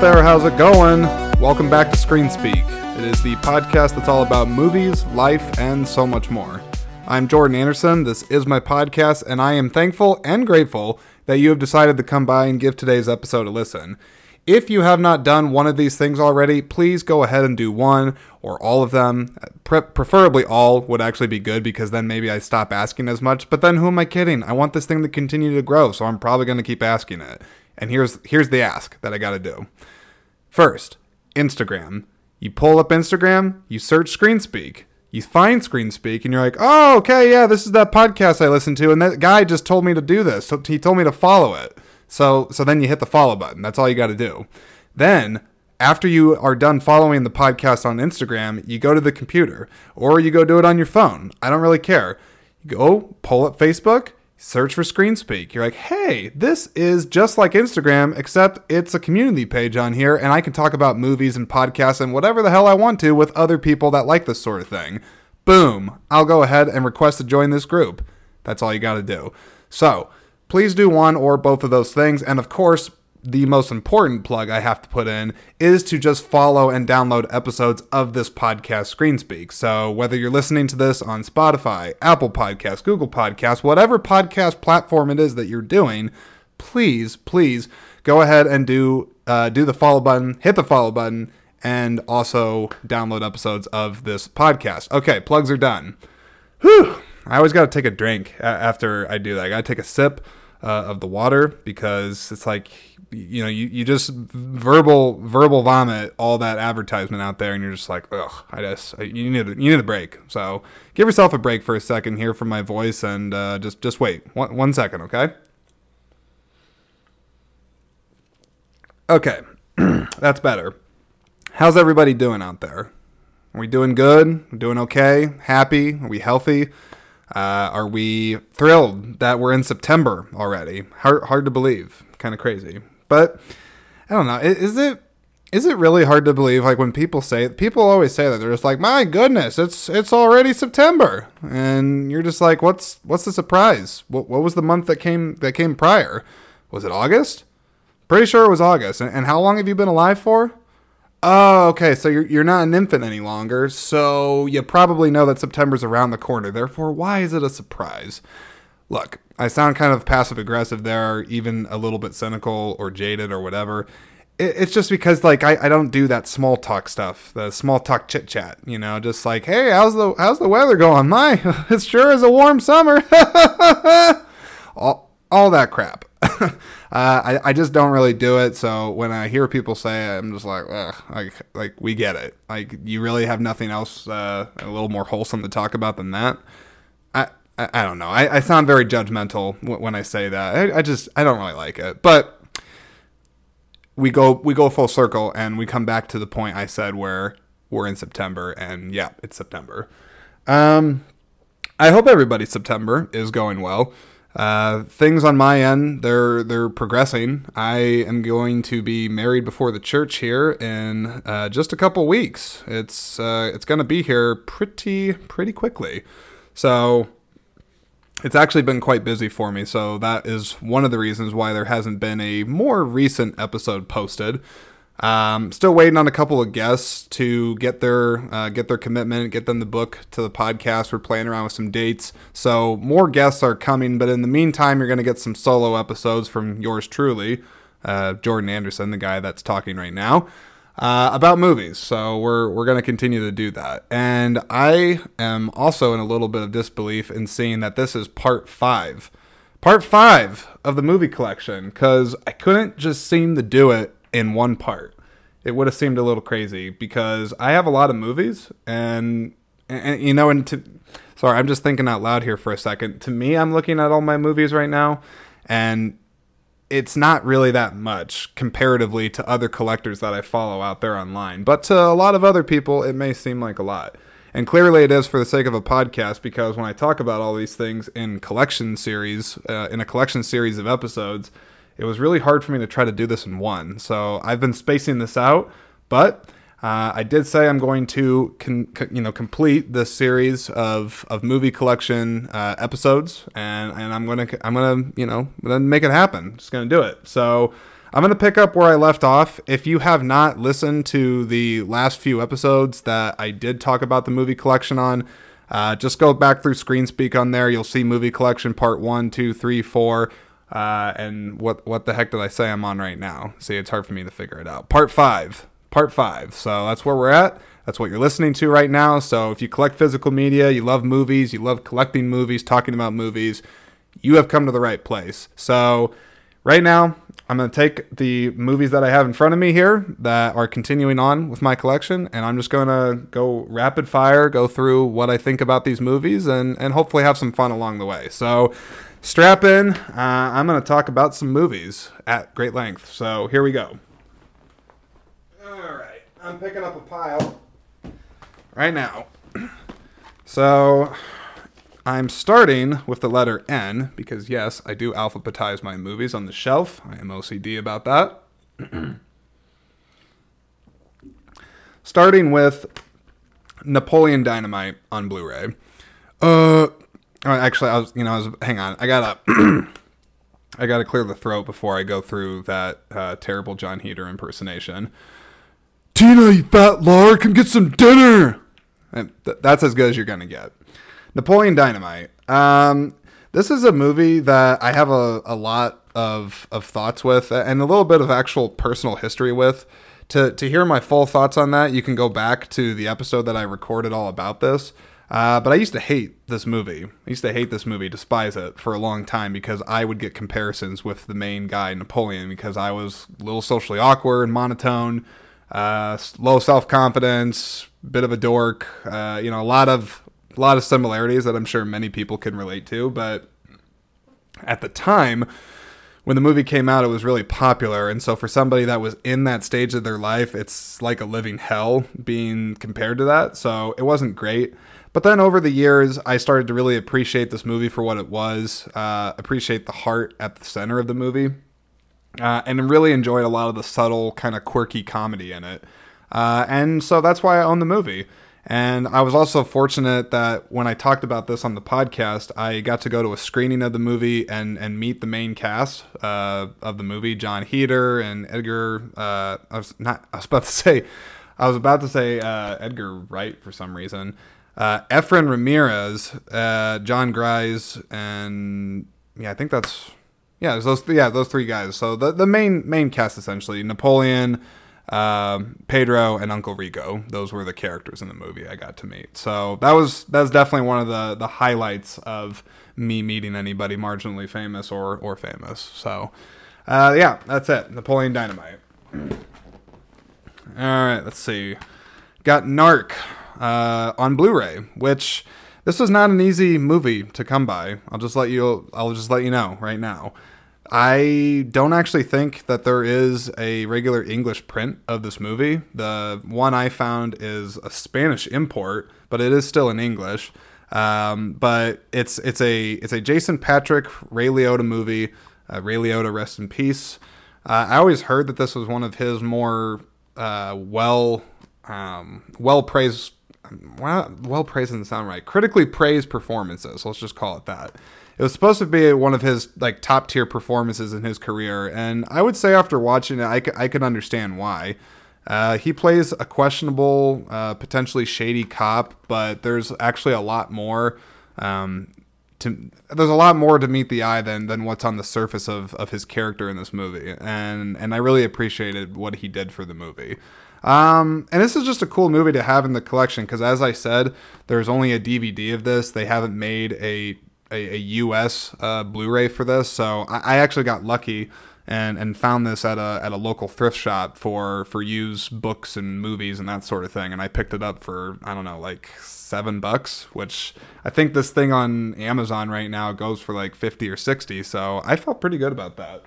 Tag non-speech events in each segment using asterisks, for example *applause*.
there? How's it going? Welcome back to Screen Speak. It is the podcast that's all about movies, life, and so much more. I'm Jordan Anderson. This is my podcast, and I am thankful and grateful that you have decided to come by and give today's episode a listen. If you have not done one of these things already, please go ahead and do one or all of them. Pre- preferably all would actually be good because then maybe I stop asking as much. But then who am I kidding? I want this thing to continue to grow, so I'm probably going to keep asking it. And here's here's the ask that I got to do. First, Instagram. You pull up Instagram, you search ScreenSpeak, you find ScreenSpeak, and you're like, oh, okay, yeah, this is that podcast I listened to, and that guy just told me to do this. He told me to follow it. So so then you hit the follow button. That's all you got to do. Then after you are done following the podcast on Instagram, you go to the computer or you go do it on your phone. I don't really care. You go pull up Facebook, search for ScreenSpeak. You're like, hey, this is just like Instagram, except it's a community page on here, and I can talk about movies and podcasts and whatever the hell I want to with other people that like this sort of thing. Boom. I'll go ahead and request to join this group. That's all you got to do. So, please do one or both of those things. And of course, the most important plug I have to put in is to just follow and download episodes of this podcast, Screenspeak. So whether you're listening to this on Spotify, Apple Podcasts, Google Podcasts, whatever podcast platform it is that you're doing, please, please go ahead and do uh, do the follow button, hit the follow button, and also download episodes of this podcast. Okay, plugs are done. Whew. I always got to take a drink after I do that. I got to take a sip uh, of the water because it's like you know you, you just verbal verbal vomit all that advertisement out there and you're just like ugh I just you need a, you need a break. So give yourself a break for a second here from my voice and uh, just just wait. One, one second okay? Okay *clears throat* that's better. How's everybody doing out there? Are we doing good? Doing okay? Happy? Are we healthy? Uh, are we thrilled that we're in September already? Hard, hard to believe. Kind of crazy. But I don't know. Is it is it really hard to believe? Like when people say people always say that they're just like, my goodness, it's it's already September, and you're just like, what's what's the surprise? What what was the month that came that came prior? Was it August? Pretty sure it was August. And, and how long have you been alive for? Oh, okay. So you're you're not an infant any longer. So you probably know that September's around the corner. Therefore, why is it a surprise? Look, I sound kind of passive aggressive there, even a little bit cynical or jaded or whatever. It, it's just because like I, I don't do that small talk stuff, the small talk chit chat. You know, just like, hey, how's the how's the weather going? My, *laughs* it sure is a warm summer. *laughs* all all that crap. *laughs* uh, I, I just don't really do it. So when I hear people say it, I'm just like, like, like we get it. Like you really have nothing else uh, a little more wholesome to talk about than that. I, I, don't know. I, I sound very judgmental when I say that. I, I just, I don't really like it. But we go, we go full circle and we come back to the point I said where we're in September and yeah, it's September. Um, I hope everybody's September is going well. Uh, things on my end, they're they're progressing. I am going to be married before the church here in uh, just a couple weeks. It's uh, it's to be here pretty pretty quickly, so it's actually been quite busy for me. So that is one of the reasons why there hasn't been a more recent episode posted. Um, still waiting on a couple of guests to get their uh, get their commitment, get them the book to the podcast. We're playing around with some dates, so more guests are coming. But in the meantime, you're going to get some solo episodes from yours truly, uh, Jordan Anderson, the guy that's talking right now, uh, about movies. So we're we're going to continue to do that. And I am also in a little bit of disbelief in seeing that this is part five, part five of the movie collection, because I couldn't just seem to do it in one part. It would have seemed a little crazy because I have a lot of movies and, and you know and to sorry, I'm just thinking out loud here for a second. To me, I'm looking at all my movies right now and it's not really that much comparatively to other collectors that I follow out there online. But to a lot of other people, it may seem like a lot. And clearly it is for the sake of a podcast because when I talk about all these things in collection series, uh, in a collection series of episodes, it was really hard for me to try to do this in one. So I've been spacing this out, but uh, I did say I'm going to, con- co- you know, complete this series of, of movie collection uh, episodes, and, and I'm gonna I'm gonna you know gonna make it happen. Just gonna do it. So I'm to pick up where I left off. If you have not listened to the last few episodes that I did talk about the movie collection on, uh, just go back through Screen Speak on there. You'll see movie collection part one, two, three, four. Uh, and what what the heck did I say I'm on right now? See, it's hard for me to figure it out. Part five, part five. So that's where we're at. That's what you're listening to right now. So if you collect physical media, you love movies, you love collecting movies, talking about movies, you have come to the right place. So right now, I'm going to take the movies that I have in front of me here that are continuing on with my collection, and I'm just going to go rapid fire, go through what I think about these movies, and, and hopefully have some fun along the way. So strap in. Uh, I'm going to talk about some movies at great length. So here we go. All right. I'm picking up a pile right now. So I'm starting with the letter N because, yes, I do alphabetize my movies on the shelf. I am OCD about that. *clears throat* starting with Napoleon Dynamite on Blu ray. Uh, actually, I was, you know, I was, hang on. I gotta, *clears throat* I gotta clear the throat before I go through that uh, terrible John Heder impersonation. Tina, you fat lard, come get some dinner. And th- that's as good as you're gonna get. Napoleon Dynamite. Um, this is a movie that I have a, a lot of, of thoughts with and a little bit of actual personal history with. To, to hear my full thoughts on that, you can go back to the episode that I recorded all about this. Uh, but I used to hate this movie. I used to hate this movie, despise it for a long time because I would get comparisons with the main guy, Napoleon, because I was a little socially awkward, and monotone, uh, low self confidence, bit of a dork. Uh, you know, a lot of a lot of similarities that I'm sure many people can relate to. But at the time, when the movie came out, it was really popular. And so for somebody that was in that stage of their life, it's like a living hell being compared to that. So it wasn't great. But then over the years, I started to really appreciate this movie for what it was, uh, appreciate the heart at the center of the movie, uh, and really enjoyed a lot of the subtle, kind of quirky comedy in it. Uh, and so that's why I own the movie. And I was also fortunate that when I talked about this on the podcast, I got to go to a screening of the movie and, and meet the main cast uh, of the movie, John Heder and Edgar. Uh, I was not. I was about to *laughs* say, I was about to say uh, Edgar Wright for some reason. Uh, Efren Ramirez, John Gries, and yeah, I think that's yeah, those yeah those three guys. So the the main main cast essentially Napoleon uh, Pedro and Uncle Rico. Those were the characters in the movie I got to meet. So that was that's definitely one of the the highlights of me meeting anybody marginally famous or or famous. So uh, yeah, that's it. Napoleon Dynamite. All right, let's see. Got Narc uh, on Blu-ray, which this was not an easy movie to come by. I'll just let you. I'll just let you know right now. I don't actually think that there is a regular English print of this movie. The one I found is a Spanish import, but it is still in English. Um, but it's it's a it's a Jason Patric Ray Liotta movie. Uh, Ray Liotta, rest in peace. Uh, I always heard that this was one of his more uh, well um, well praised well, well praised doesn't sound right. Critically praised performances. Let's just call it that it was supposed to be one of his like top tier performances in his career, and I would say after watching it, I could, could understand why. Uh, he plays a questionable, uh, potentially shady cop, but there's actually a lot more. Um, to, there's a lot more to meet the eye than than what's on the surface of, of his character in this movie, and and I really appreciated what he did for the movie. Um, and this is just a cool movie to have in the collection because, as I said, there's only a DVD of this. They haven't made a a, a US uh, Blu-ray for this, so I, I, actually got lucky and and found this at a at a local thrift shop for for used books and movies and that sort of thing, and I picked it up for I don't know like seven bucks, which I think this thing on Amazon right now goes for like fifty or sixty, so I felt pretty good about that.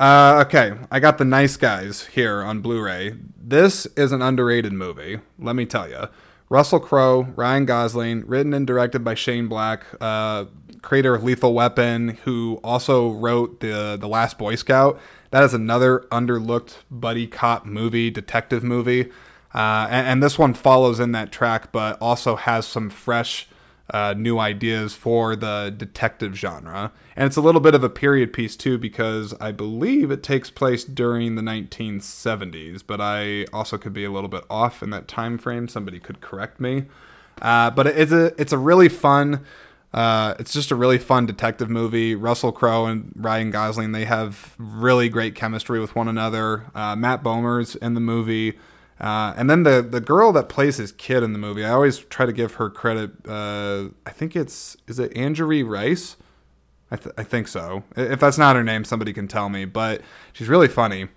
Uh, okay, I got the Nice Guys here on Blu-ray. This is an underrated movie, let me tell you. Russell Crowe, Ryan Gosling, written and directed by Shane Black, uh, creator of Lethal Weapon, who also wrote the the Last Boy Scout. That is another underlooked buddy cop movie, detective movie, uh, and, and, this one follows in that track, but also has some fresh uh, new ideas for the detective genre. And it's a little bit of a period piece too, because I believe it takes place during the 1970s, but I also could be a little bit off in that time frame. Somebody could correct me. Uh, but it's a it's a really fun. Uh, it's just a really fun detective movie. Russell Crowe and Ryan Gosling they have really great chemistry with one another. Uh, Matt Bomer's in the movie. Uh, and then the the girl that plays his kid in the movie, I always try to give her credit. Uh, I think it's is it Angourie Rice? I, th- I think so. If that's not her name, somebody can tell me. But she's really funny,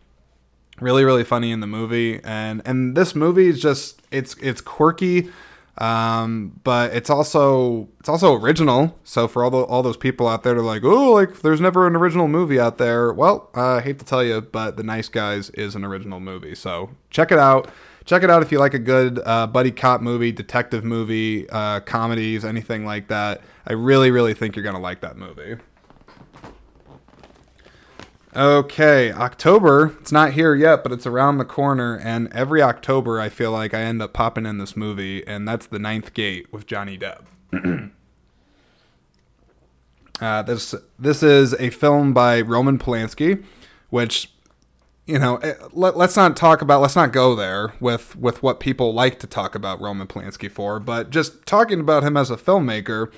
really really funny in the movie. And and this movie is just it's it's quirky um, but it's also it's also original. So for all the, all those people out there to like, oh, like there's never an original movie out there. Well, uh, I hate to tell you, but The Nice Guys is an original movie. So check it out. Check it out if you like a good uh, buddy cop movie, detective movie, uh, comedies, anything like that. I really, really think you're gonna like that movie. Okay, October. It's not here yet, but it's around the corner. And every October, I feel like I end up popping in this movie, and that's The Ninth Gate with Johnny Depp. *clears throat* uh, this this is a film by Roman Polanski, which you know eh, let, us not talk about let's not go there with with what people like to talk about Roman Polanski for, but just talking about him as a filmmaker,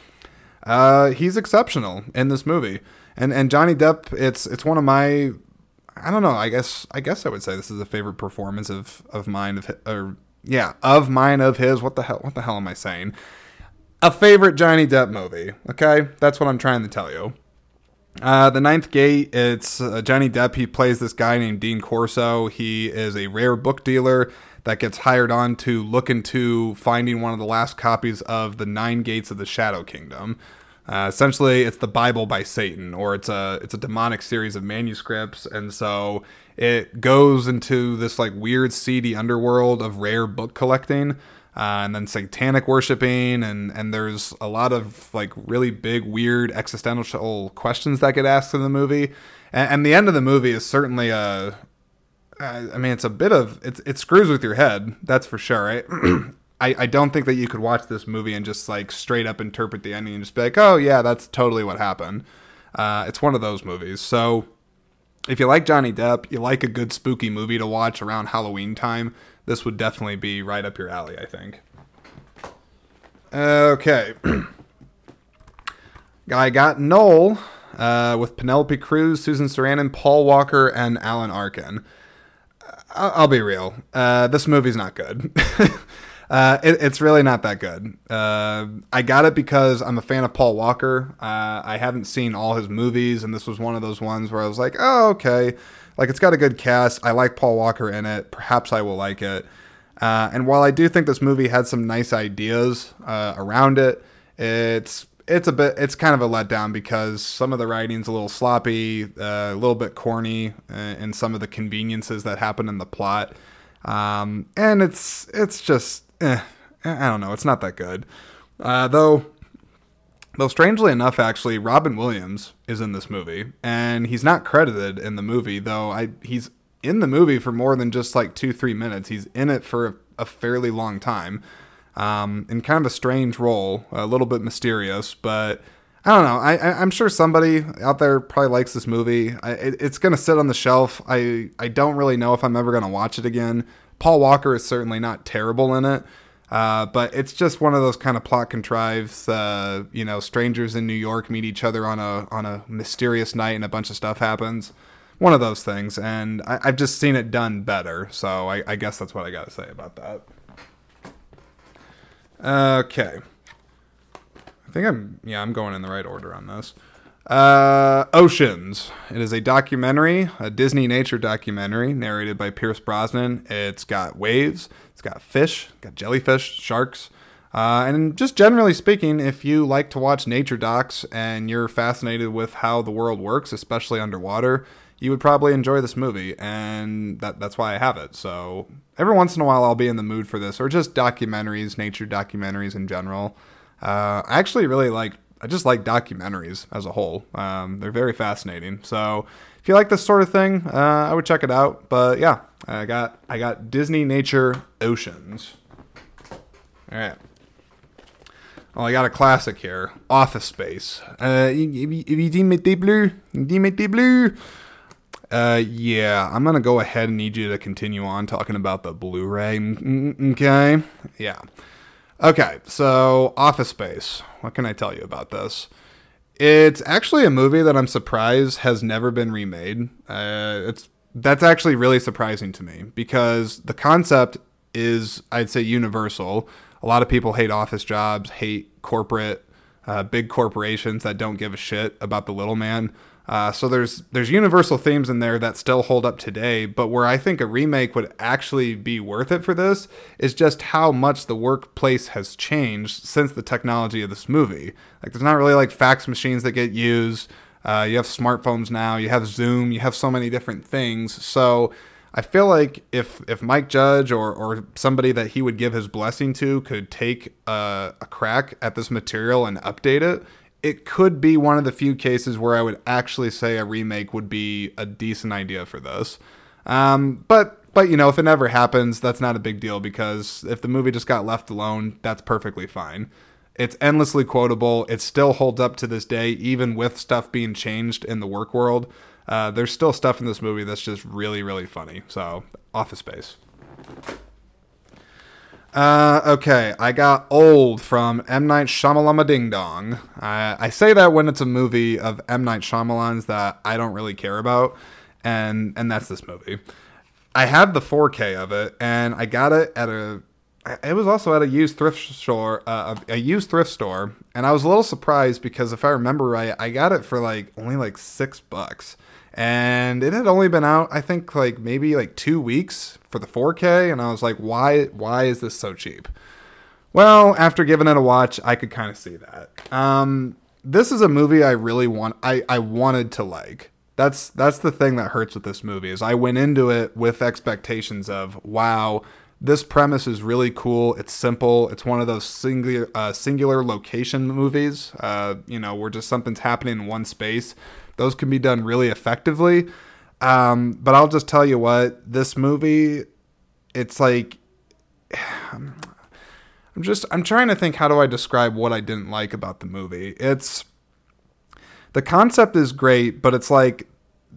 uh, he's exceptional in this movie and and Johnny Depp, it's it's one of my I don't know. I guess I guess I would say this is a favorite performance of of mine of or yeah of mine of his. What the hell? What the hell am I saying? A favorite Johnny Depp movie. Okay, that's what I'm trying to tell you. Uh, the Ninth Gate. It's uh, Johnny Depp. He plays this guy named Dean Corso. He is a rare book dealer that gets hired on to look into finding one of the last copies of the Nine Gates of the Shadow Kingdom. Uh, essentially, it's the Bible by Satan, or it's a it's a demonic series of manuscripts, and so it goes into this like weird, seedy underworld of rare book collecting, uh, and then satanic worshiping, and and there's a lot of like really big, weird existential questions that get asked in the movie, and, and the end of the movie is certainly a I mean, it's a bit of it. It screws with your head, that's for sure. Right? *clears throat* I, I don't think that you could watch this movie and just like straight up interpret the ending and just be like, oh yeah, that's totally what happened. Uh, it's one of those movies. So if you like Johnny Depp, you like a good spooky movie to watch around Halloween time, this would definitely be right up your alley, I think. Okay. *clears throat* I got Noel uh, with Penelope Cruz, Susan Sarandon, Paul Walker, and Alan Arkin. I'll, I'll be real. Uh, this movie's not good. *laughs* Uh, it, it's really not that good. Uh, I got it because I'm a fan of Paul Walker. Uh, I haven't seen all his movies, and this was one of those ones where I was like, oh, okay. Like, it's got a good cast. I like Paul Walker in it. Perhaps I will like it. Uh, and while I do think this movie had some nice ideas uh, around it, it's it's a bit it's kind of a letdown because some of the writing's a little sloppy, a little bit corny, and some of the conveniences that happen in the plot. Um, and it's it's just eh, I don't know. It's not that good. Uh, though, though strangely enough, actually, Robin Williams is in this movie, and he's not credited in the movie. Though I he's in the movie for more than just like two three minutes. He's in it for a, fairly long time, um, in kind of a strange role, a little bit mysterious, but. I don't know. I, am sure somebody out there probably likes this movie. I, it, it's going to sit on the shelf. I, I don't really know if I'm ever going to watch it again. Paul Walker is certainly not terrible in it. Uh, but it's just one of those kind of plot contrives. Uh, you know, strangers in New York meet each other on a on a mysterious night, and a bunch of stuff happens. One of those things, and I, have just seen it done better. So I, I guess that's what I got to say about that. Okay, I think I'm yeah I'm going in the right order on this. Uh, Oceans. It is a documentary, a Disney nature documentary narrated by Pierce Brosnan. It's got waves, it's got fish, got jellyfish, sharks. Uh, and just generally speaking, if you like to watch nature docs and you're fascinated with how the world works, especially underwater, you would probably enjoy this movie. And that, that's why I have it. So every once in a while, I'll be in the mood for this, or just documentaries, nature documentaries in general. Uh, I actually really like I just like documentaries as a whole. Um, they're very fascinating. So if you like this sort of thing, uh, I would check it out. But yeah, I got I got Disney Nature Oceans. All right. Well, I got a classic here Office Space. Uh? Uh, yeah, I'm gonna go ahead and need you to continue on talking about the Blu-ray. Okay, yeah. Okay, so Office Space. What can I tell you about this? It's actually a movie that I'm surprised has never been remade. Uh, it's that's actually really surprising to me because the concept is, I'd say, universal. A lot of people hate office jobs, hate corporate, uh, big corporations that don't give a shit about the little man. Uh, so there's there's universal themes in there that still hold up today, but where I think a remake would actually be worth it for this is just how much the workplace has changed since the technology of this movie. Like there's not really like fax machines that get used. Uh, you have smartphones now. You have Zoom. You have so many different things. So I feel like if if Mike Judge or or somebody that he would give his blessing to could take a, a crack at this material and update it, it could be one of the few cases where I would actually say a remake would be a decent idea for this. Um, but but you know, if it never happens, that's not a big deal because if the movie just got left alone, that's perfectly fine. It's endlessly quotable. It still holds up to this day, even with stuff being changed in the work world. Uh, there's still stuff in this movie that's just really, really funny. So, Office Space. Uh, okay, I got old from M Night Shyamalama Ding Dong. I, I say that when it's a movie of M Night Shyamalan's that I don't really care about, and and that's this movie. I have the 4K of it, and I got it at a. It was also at a used thrift store, uh, a used thrift store, and I was a little surprised because if I remember right, I got it for like only like six bucks and it had only been out i think like maybe like two weeks for the 4k and i was like why why is this so cheap well after giving it a watch i could kind of see that um, this is a movie i really want i i wanted to like that's that's the thing that hurts with this movie is i went into it with expectations of wow this premise is really cool. It's simple. It's one of those singular uh, singular location movies. Uh, you know, where just something's happening in one space those can be done really effectively. Um, but I'll just tell you what, this movie, it's like, *sighs* I'm just, I'm trying to think how do I describe what I didn't like about the movie. It's, the concept is great, but it's like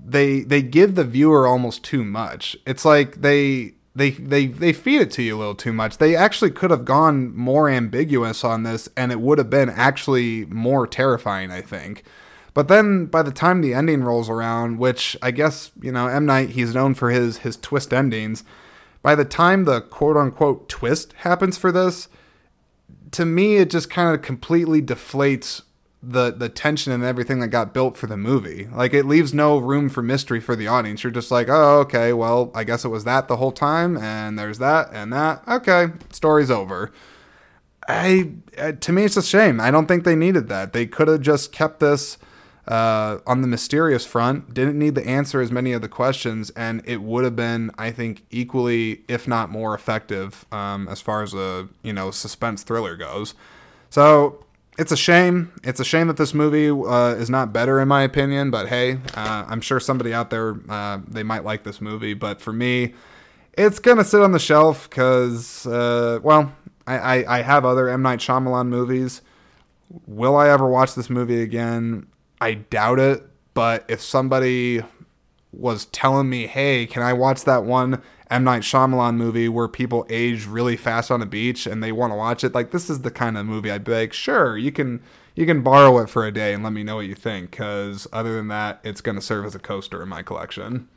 they they give the viewer almost too much. It's like they they they they feed it to you a little too much. They actually could have gone more ambiguous on this and it would have been actually more terrifying, I think. But then by the time the ending rolls around, which I guess, you know, M. Night, he's known for his his twist endings. By the time the quote unquote twist happens for this, to me it just kind of completely deflates the the tension and everything that got built for the movie. Like it leaves no room for mystery for the audience. You're just like, "Oh, okay, well, I guess it was that the whole time and there's that and that. Okay, story's over." I to me it's a shame. I don't think they needed that. They could have just kept this uh, on the mysterious front, didn't need to answer as many of the questions, and it would have been, I think, equally, if not more effective, um, as far as a you know suspense thriller goes. So it's a shame. It's a shame that this movie uh, is not better, in my opinion. But hey, uh, I'm sure somebody out there uh, they might like this movie. But for me, it's gonna sit on the shelf because, uh, well, I, I, I have other M Night Shyamalan movies. Will I ever watch this movie again? I doubt it, but if somebody was telling me, "Hey, can I watch that one M Night Shyamalan movie where people age really fast on a beach and they want to watch it?" Like this is the kind of movie I'd be like, "Sure, you can you can borrow it for a day and let me know what you think cuz other than that, it's going to serve as a coaster in my collection."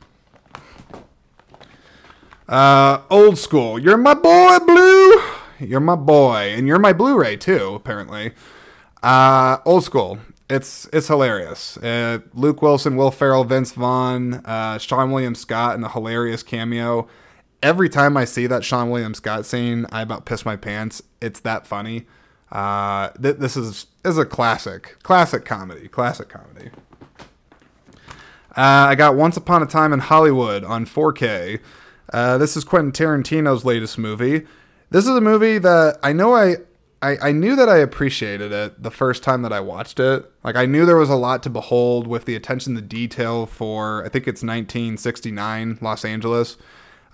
Uh, old school. You're my boy, Blue. You're my boy, and you're my Blu-ray too, apparently. Uh, old school it's it's hilarious. Uh, Luke Wilson, Will Ferrell, Vince Vaughn, uh, Seann William Scott, and the hilarious cameo. Every time I see that Seann William Scott scene, I about piss my pants. It's that funny. Uh, th- this is is a classic, classic comedy, classic comedy. Uh, I got Once Upon a Time in Hollywood on 4K. Uh, this is Quentin Tarantino's latest movie. This is a movie that I know I I, I knew that I appreciated it the first time that I watched it. Like I knew there was a lot to behold with the attention to detail for I think it's 1969 Los Angeles.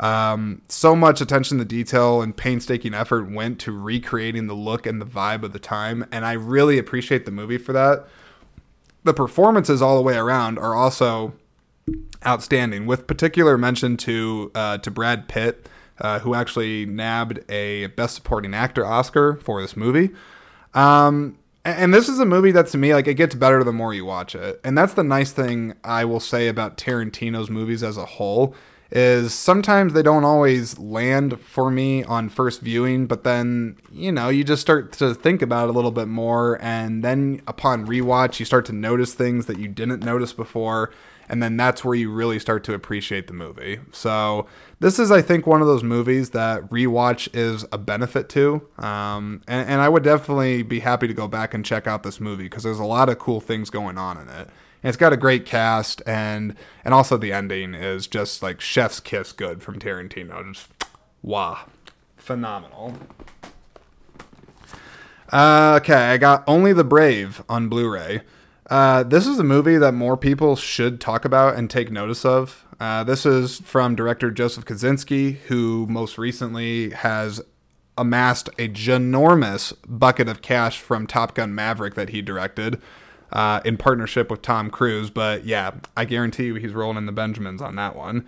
Um, so much attention to detail and painstaking effort went to recreating the look and the vibe of the time, and I really appreciate the movie for that. The performances all the way around are also outstanding, with particular mention to uh, to Brad Pitt, uh, who actually nabbed a Best Supporting Actor Oscar for this movie. Um, and this is a movie that to me like it gets better the more you watch it. And that's the nice thing i will say about tarantino's movies as a whole is sometimes they don't always land for me on first viewing but then you know you just start to think about it a little bit more. And then upon rewatch you start to notice things that you didn't notice before and then that's where you really start to appreciate the movie. So this is, I think, one of those movies that rewatch is a benefit to, um, and, and, I would definitely be happy to go back and check out this movie because there's a lot of cool things going on in it. And it's got a great cast, and and also the ending is just like chef's kiss good from Tarantino. Just wow, phenomenal. Uh, okay, I got Only the Brave on Blu-ray. Uh, this is a movie that more people should talk about and take notice of. Uh, this is from director Joseph Kosinski, who most recently has amassed a ginormous bucket of cash from Top Gun Maverick that he directed uh, in partnership with Tom Cruise. But yeah, I guarantee you he's rolling in the Benjamins on that one.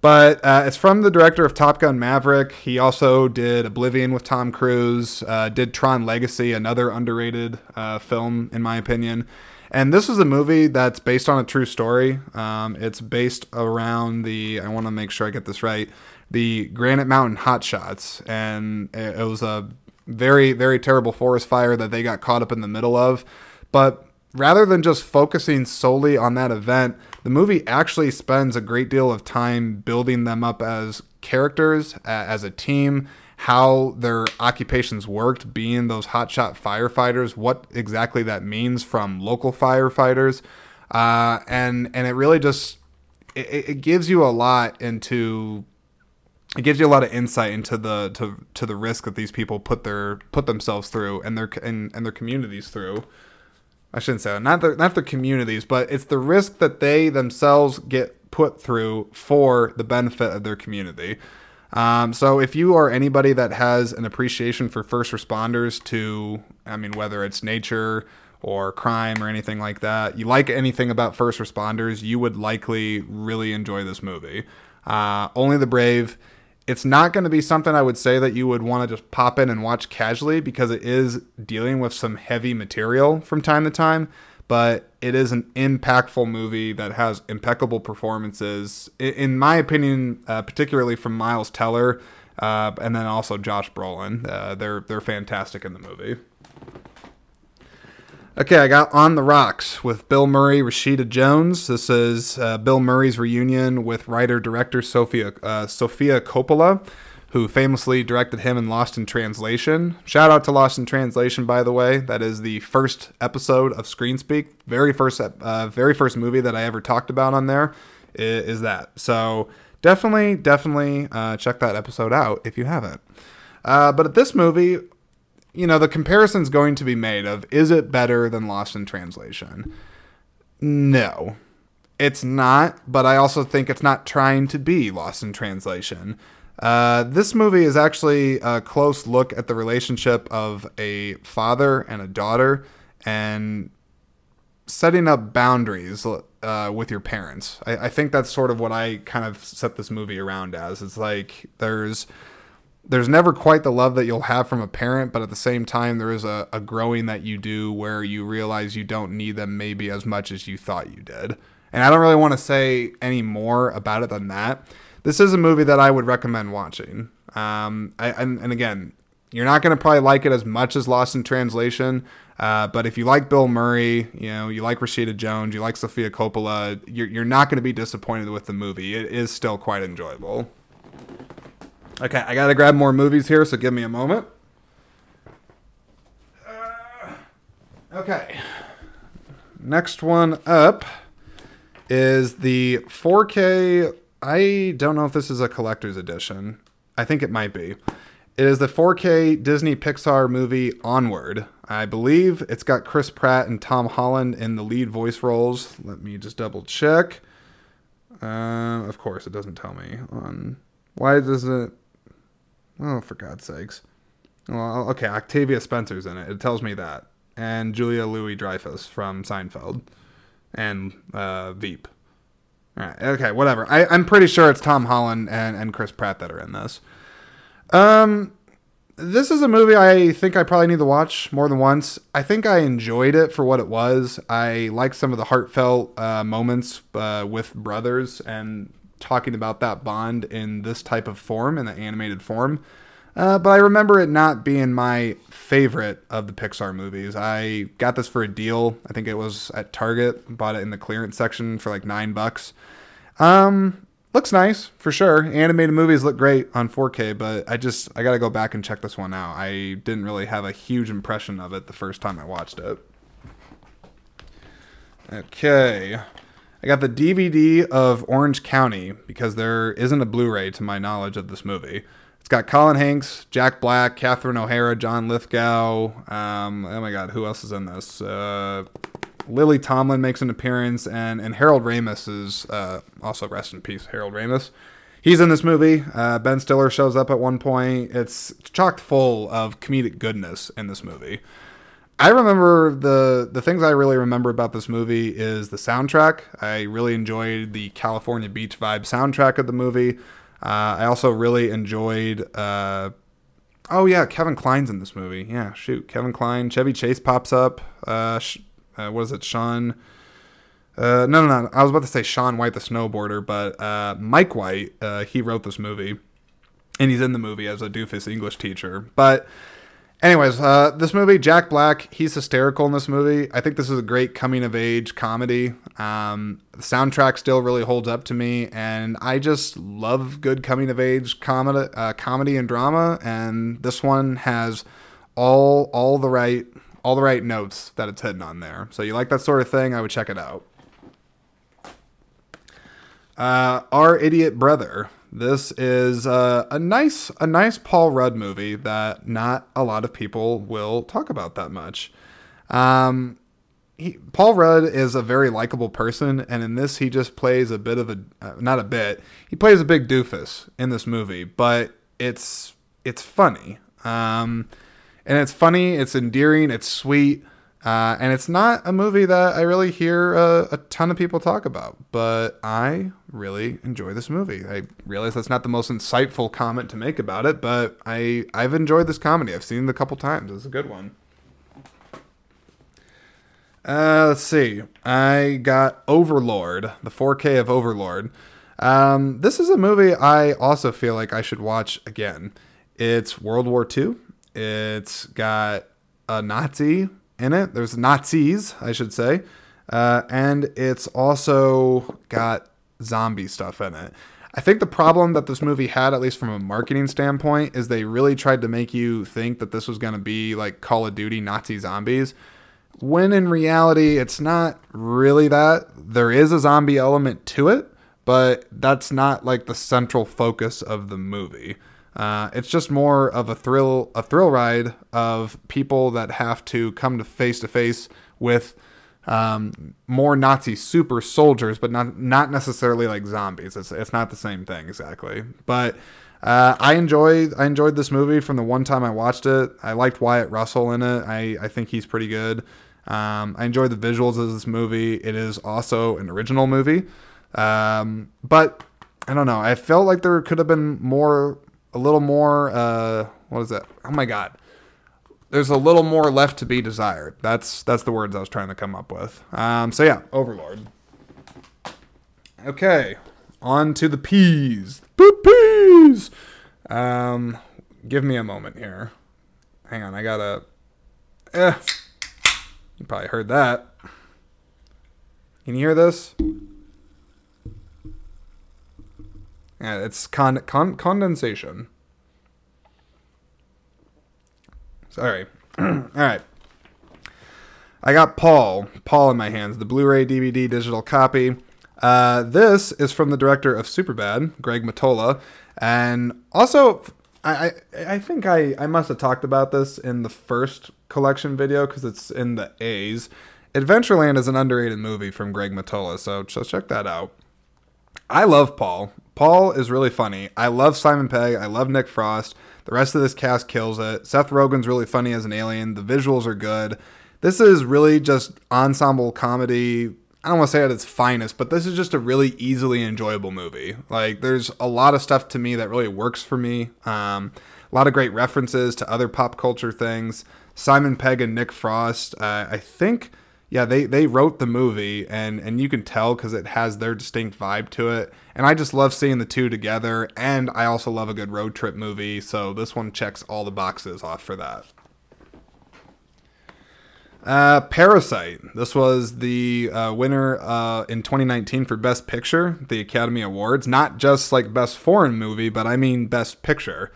But uh, it's from the director of Top Gun Maverick. He also did Oblivion with Tom Cruise, uh, did Tron Legacy, another underrated uh, film, in my opinion. And this is a movie that's based on a true story. Um, it's based around the, I want to make sure I get this right, the Granite Mountain Hotshots. And it, it was a very, very terrible forest fire that they got caught up in the middle of. But rather than just focusing solely on that event, the movie actually spends a great deal of time building them up as characters, as a team, how their occupations worked, being those hotshot firefighters, what exactly that means from local firefighters, uh, and and it really just it, it gives you a lot into it gives you a lot of insight into the to, to the risk that these people put their put themselves through and their and, and their communities through. I shouldn't say that. not their not their communities, but it's the risk that they themselves get put through for the benefit of their community. Um, so if you are anybody that has an appreciation for first responders to, I mean, whether it's nature or crime or anything like that, you like anything about first responders, you would likely really enjoy this movie. Uh, Only the Brave. It's not going to be something I would say that you would want to just pop in and watch casually because it is dealing with some heavy material from time to time but it is an impactful movie that has impeccable performances. In my opinion, uh, particularly from Miles Teller, uh, and then also Josh Brolin. Uh, they're they're fantastic in the movie. Okay, I got On the Rocks with Bill Murray, Rashida Jones. This is uh, Bill Murray's reunion with writer director Sophia uh, Sofia Coppola who famously directed him in Lost in Translation. Shout out to Lost in Translation, by the way. That is the first episode of Screen Speak. Very first, uh, very first movie that I ever talked about on there is, is that. So definitely, definitely uh, check that episode out if you haven't. Uh, but at this movie, you know, the comparison's going to be made of is it better than Lost in Translation? No. It's not, but I also think it's not trying to be Lost in Translation. Uh, this movie is actually a close look at the relationship of a father and a daughter and setting up boundaries uh, with your parents. I, I, think that's sort of what I kind of set this movie around as. It's like there's there's never quite the love that you'll have from a parent, but at the same time, there is a, a growing that you do where you realize you don't need them maybe as much as you thought you did. And I don't really want to say any more about it than that this is a movie that I would recommend watching. Um, I, and, and again, you're not going to probably like it as much as Lost in Translation. Uh, but if you like Bill Murray, you know, you like Rashida Jones, you like Sofia Coppola, you're, you're not going to be disappointed with the movie. It is still quite enjoyable. Okay, I got to grab more movies here, so give me a moment. Uh, okay. Next one up is the 4K I don't know if this is a collector's edition. I think it might be. It is the 4K Disney Pixar movie Onward. I believe it's got Chris Pratt and Tom Holland in the lead voice roles. Let me just double check. Uh, of course, it doesn't tell me on Why does it? Oh, for God's sakes. Well, okay, Octavia Spencer's in it. It tells me that, and Julia Louis Dreyfus from Seinfeld, and uh, Veep. Right, okay, whatever. I, I'm pretty sure it's Tom Holland and, and Chris Pratt that are in this. Um, this is a movie I think I probably need to watch more than once. I think I enjoyed it for what it was. I like some of the heartfelt uh, moments uh, with brothers and talking about that bond in this type of form, in the animated form. Uh, but I remember it not being my favorite of the Pixar movies. I got this for a deal. I think it was at Target. Bought it in the clearance section for like nine bucks. Um, looks nice for sure. Animated movies look great on 4K, but I just I gotta go back and check this one out. I didn't really have a huge impression of it the first time I watched it. Okay. I got the DVD of Orange County because there isn't a Blu-ray to my knowledge of this movie. It's got Colin Hanks, Jack Black, Catherine O'Hara, John Lithgow. Um, oh my God, who else is in this? Uh, Lily Tomlin makes an appearance, and and Harold Ramis is uh, also rest in peace, Harold Ramis. He's in this movie. Uh, ben Stiller shows up at one point. It's chocked full of comedic goodness in this movie. I remember the the things I really remember about this movie is the soundtrack. I really enjoyed the California Beach vibe soundtrack of the movie. Uh, I also really enjoyed. Uh, oh yeah, Kevin Kline's in this movie. Yeah, shoot, Kevin Kline. Chevy Chase pops up. Uh, sh- uh, what is it, Sean? Uh, no, no, no. I was about to say Shaun White, the snowboarder, but uh, Mike White. He wrote this movie, and he's in the movie as a doofus English teacher. But Anyways, uh, this movie, Jack Black, he's hysterical in this movie. I think this is a great coming of age comedy. Um, the soundtrack still really holds up to me, and I just love good coming of age comedy, uh, comedy and drama. And this one has all all the right all the right notes that it's hitting on there. So you like that sort of thing? I would check it out. Uh, Our Idiot Brother. This is uh, a nice a nice Paul Rudd movie that not a lot of people will talk about that much. Um, he, Paul Rudd is a very likable person, and in this he just plays a bit of a uh, not a bit. He plays a big doofus in this movie, but it's it's funny. Um, and it's funny, it's endearing, it's sweet. Uh, and it's not a movie that I really hear uh, a ton of people talk about, but I really enjoy this movie. I realize that's not the most insightful comment to make about it, but I I've enjoyed this comedy. I've seen it a couple times. It's a good one. Uh, let's see. I got Overlord, the 4K of Overlord. Um, this is a movie I also feel like I should watch again. It's World War II. It's got a Nazi in it. There's Nazis, I should say. Uh, and it's also got zombie stuff in it. I think the problem that this movie had, at least from a marketing standpoint, is they really tried to make you think that this was going to be like Call of Duty Nazi zombies. When in reality, it's not really that. There is a zombie element to it, but that's not like the central focus of the movie. Uh, it's just more of a thrill, a thrill ride of people that have to come to face to face with um, more Nazi super soldiers, but not not necessarily like zombies. It's it's not the same thing exactly. But uh, I enjoyed I enjoyed this movie from the one time I watched it. I liked Wyatt Russell in it. I I think he's pretty good. Um, I enjoyed the visuals of this movie. It is also an original movie, um, but I don't know. I felt like there could have been more a little more. Uh, what is that? Oh my god. There's a little more left to be desired. That's that's the words I was trying to come up with. Um, so yeah, Overlord. Okay, on to the peas. Peas. Um, give me a moment here. Hang on, I gotta. Eh, you probably heard that. Can you hear this? Yeah, it's con, con condensation. Sorry. *clears throat* All right. I got Paul, Paul in my hands, the Blu-ray DVD digital copy. Uh, this is from the director of Superbad, Greg Mottola, and also I, I, I think I, I must have talked about this in the first collection video because it's in the A's. Adventureland is an underrated movie from Greg Mottola, so check that out. I love Paul. Paul is really funny. I love Simon Pegg. I love Nick Frost. The rest of this cast kills it. Seth Rogen's really funny as an alien. The visuals are good. This is really just ensemble comedy. I don't want to say at its finest, but this is just a really easily enjoyable movie. Like, there's a lot of stuff to me that really works for me. Um, a lot of great references to other pop culture things. Simon Pegg and Nick Frost, uh, I think, yeah, they, they wrote the movie, and, and you can tell because it has their distinct vibe to it. And I just love seeing the two together, and I also love a good road trip movie, so this one checks all the boxes off for that. Uh, Parasite. This was the uh, winner uh, in 2019 for Best Picture, the Academy Awards. Not just like Best Foreign Movie, but I mean Best Picture.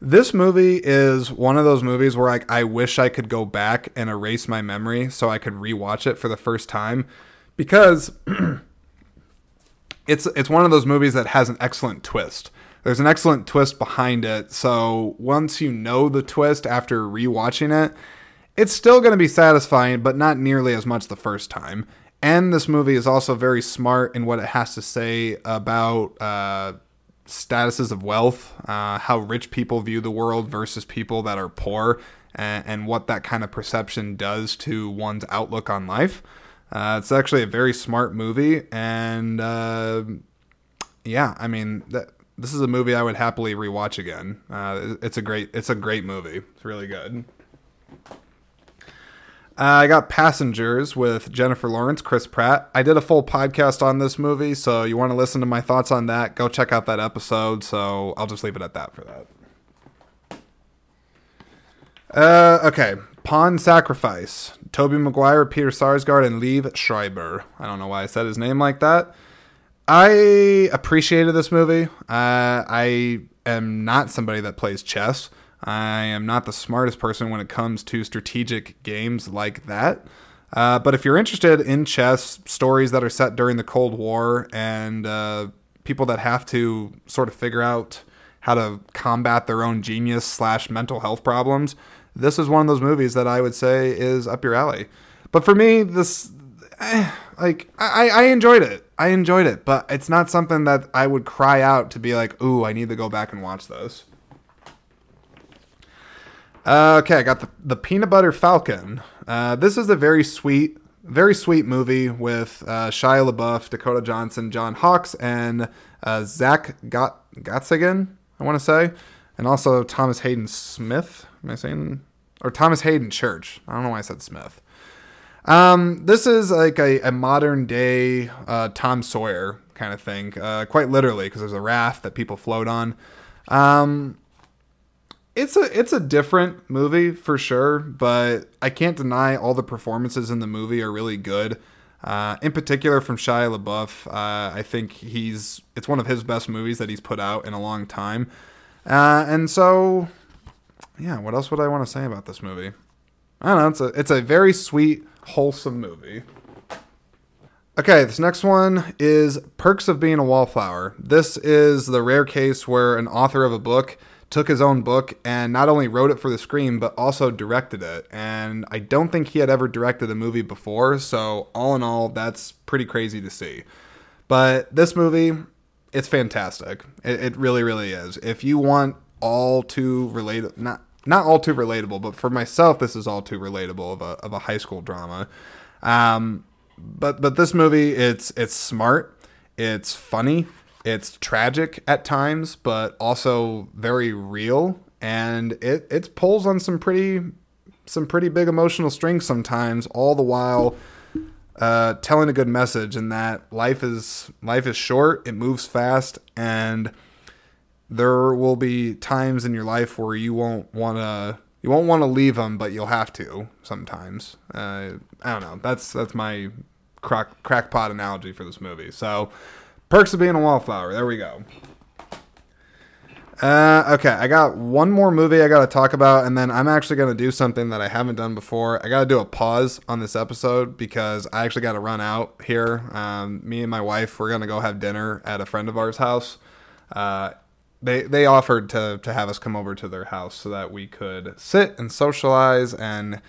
This movie is one of those movies where like I wish I could go back and erase my memory so I could rewatch it for the first time because *clears throat* it's it's one of those movies that has an excellent twist. There's an excellent twist behind it. So once you know the twist after rewatching it, it's still going to be satisfying, but not nearly as much the first time. And this movie is also very smart in what it has to say about uh, statuses of wealth, uh, how rich people view the world versus people that are poor, and, and what that kind of perception does to one's outlook on life. Uh, it's actually a very smart movie, and uh, yeah, I mean, that, this is a movie I would happily rewatch again. Uh, it's a great, it's a great movie. It's really good. Uh, I got Passengers with Jennifer Lawrence, Chris Pratt. I did a full podcast on this movie, so you want to listen to my thoughts on that, go check out that episode. So I'll just leave it at that for that. Uh, okay, Pawn Sacrifice. Tobey Maguire, Peter Sarsgaard, and Liev Schreiber. I don't know why I said his name like that. I appreciated this movie. Uh, I am not somebody that plays chess. I am not the smartest person when it comes to strategic games like that. Uh, but if you're interested in chess, stories that are set during the Cold War, and uh, people that have to sort of figure out how to combat their own genius slash mental health problems, this is one of those movies that I would say is up your alley. But for me, this, eh, like, I, I enjoyed it. I enjoyed it, but it's not something that I would cry out to be like, ooh, I need to go back and watch this. Uh, okay, I got the, the Peanut Butter Falcon. Uh, this is a very sweet, very sweet movie with uh, Shia LaBeouf, Dakota Johnson, John Hawkes, and uh, Zach Got I want to say, and also Thomas Hayden Smith. Am I saying or Thomas Hayden Church? I don't know why I said Smith. Um, this is like a, a modern day uh, Tom Sawyer kind of thing, uh, quite literally, because there's a raft that people float on. Um, it's a it's a different movie for sure, but I can't deny all the performances in the movie are really good. Uh, in particular, from Shia LaBeouf, uh, I think he's it's one of his best movies that he's put out in a long time. Uh, and so, yeah, what else would I want to say about this movie? I don't know. It's a it's a very sweet, wholesome movie. Okay, this next one is Perks of Being a Wallflower. This is the rare case where an author of a book took his own book and not only wrote it for the screen but also directed it. And I don't think he had ever directed a movie before, so all in all, that's pretty crazy to see. But this movie, it's fantastic. It, it really, really is. If you want all too related, not not all too relatable, but for myself, this is all too relatable of a of a high school drama. Um, but but this movie, it's it's smart, it's funny, it's tragic at times, but also very real, and it it pulls on some pretty some pretty big emotional strings sometimes. All the while uh, telling a good message, in that life is life is short, it moves fast, and there will be times in your life where you won't want to you won't want to leave them, but you'll have to sometimes. Uh, I don't know. That's that's my crack, crackpot analogy for this movie. So Perks of being a wallflower. There we go. Uh, okay, I got one more movie I got to talk about, and then I'm actually going to do something that I haven't done before. I got to do a pause on this episode because I actually got to run out here. Um, me and my wife, we're going to go have dinner at a friend of ours' house. Uh, they they offered to to have us come over to their house so that we could sit and socialize and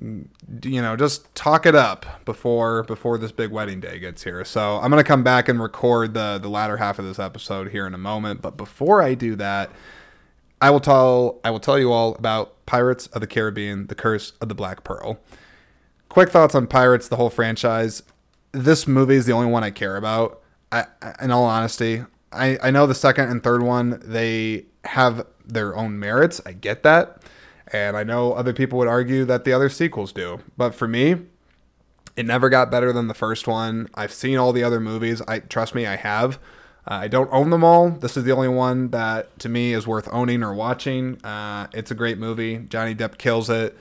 you know, just talk it up before before this big wedding day gets here. So I'm gonna come back and record the the latter half of this episode here in a moment. But before I do that, I will tell I will tell you all about Pirates of the Caribbean: The Curse of the Black Pearl. Quick thoughts on Pirates, the whole franchise. This movie is the only one I care about. I, in all honesty, I, I know the second and third one they have their own merits. I get that. And I know other people would argue that the other sequels do. But for me, it never got better than the first one. I've seen all the other movies. I trust me, I have. Uh, I don't own them all. This is the only one that to me is worth owning or watching. Uh, it's a great movie. Johnny Depp kills it.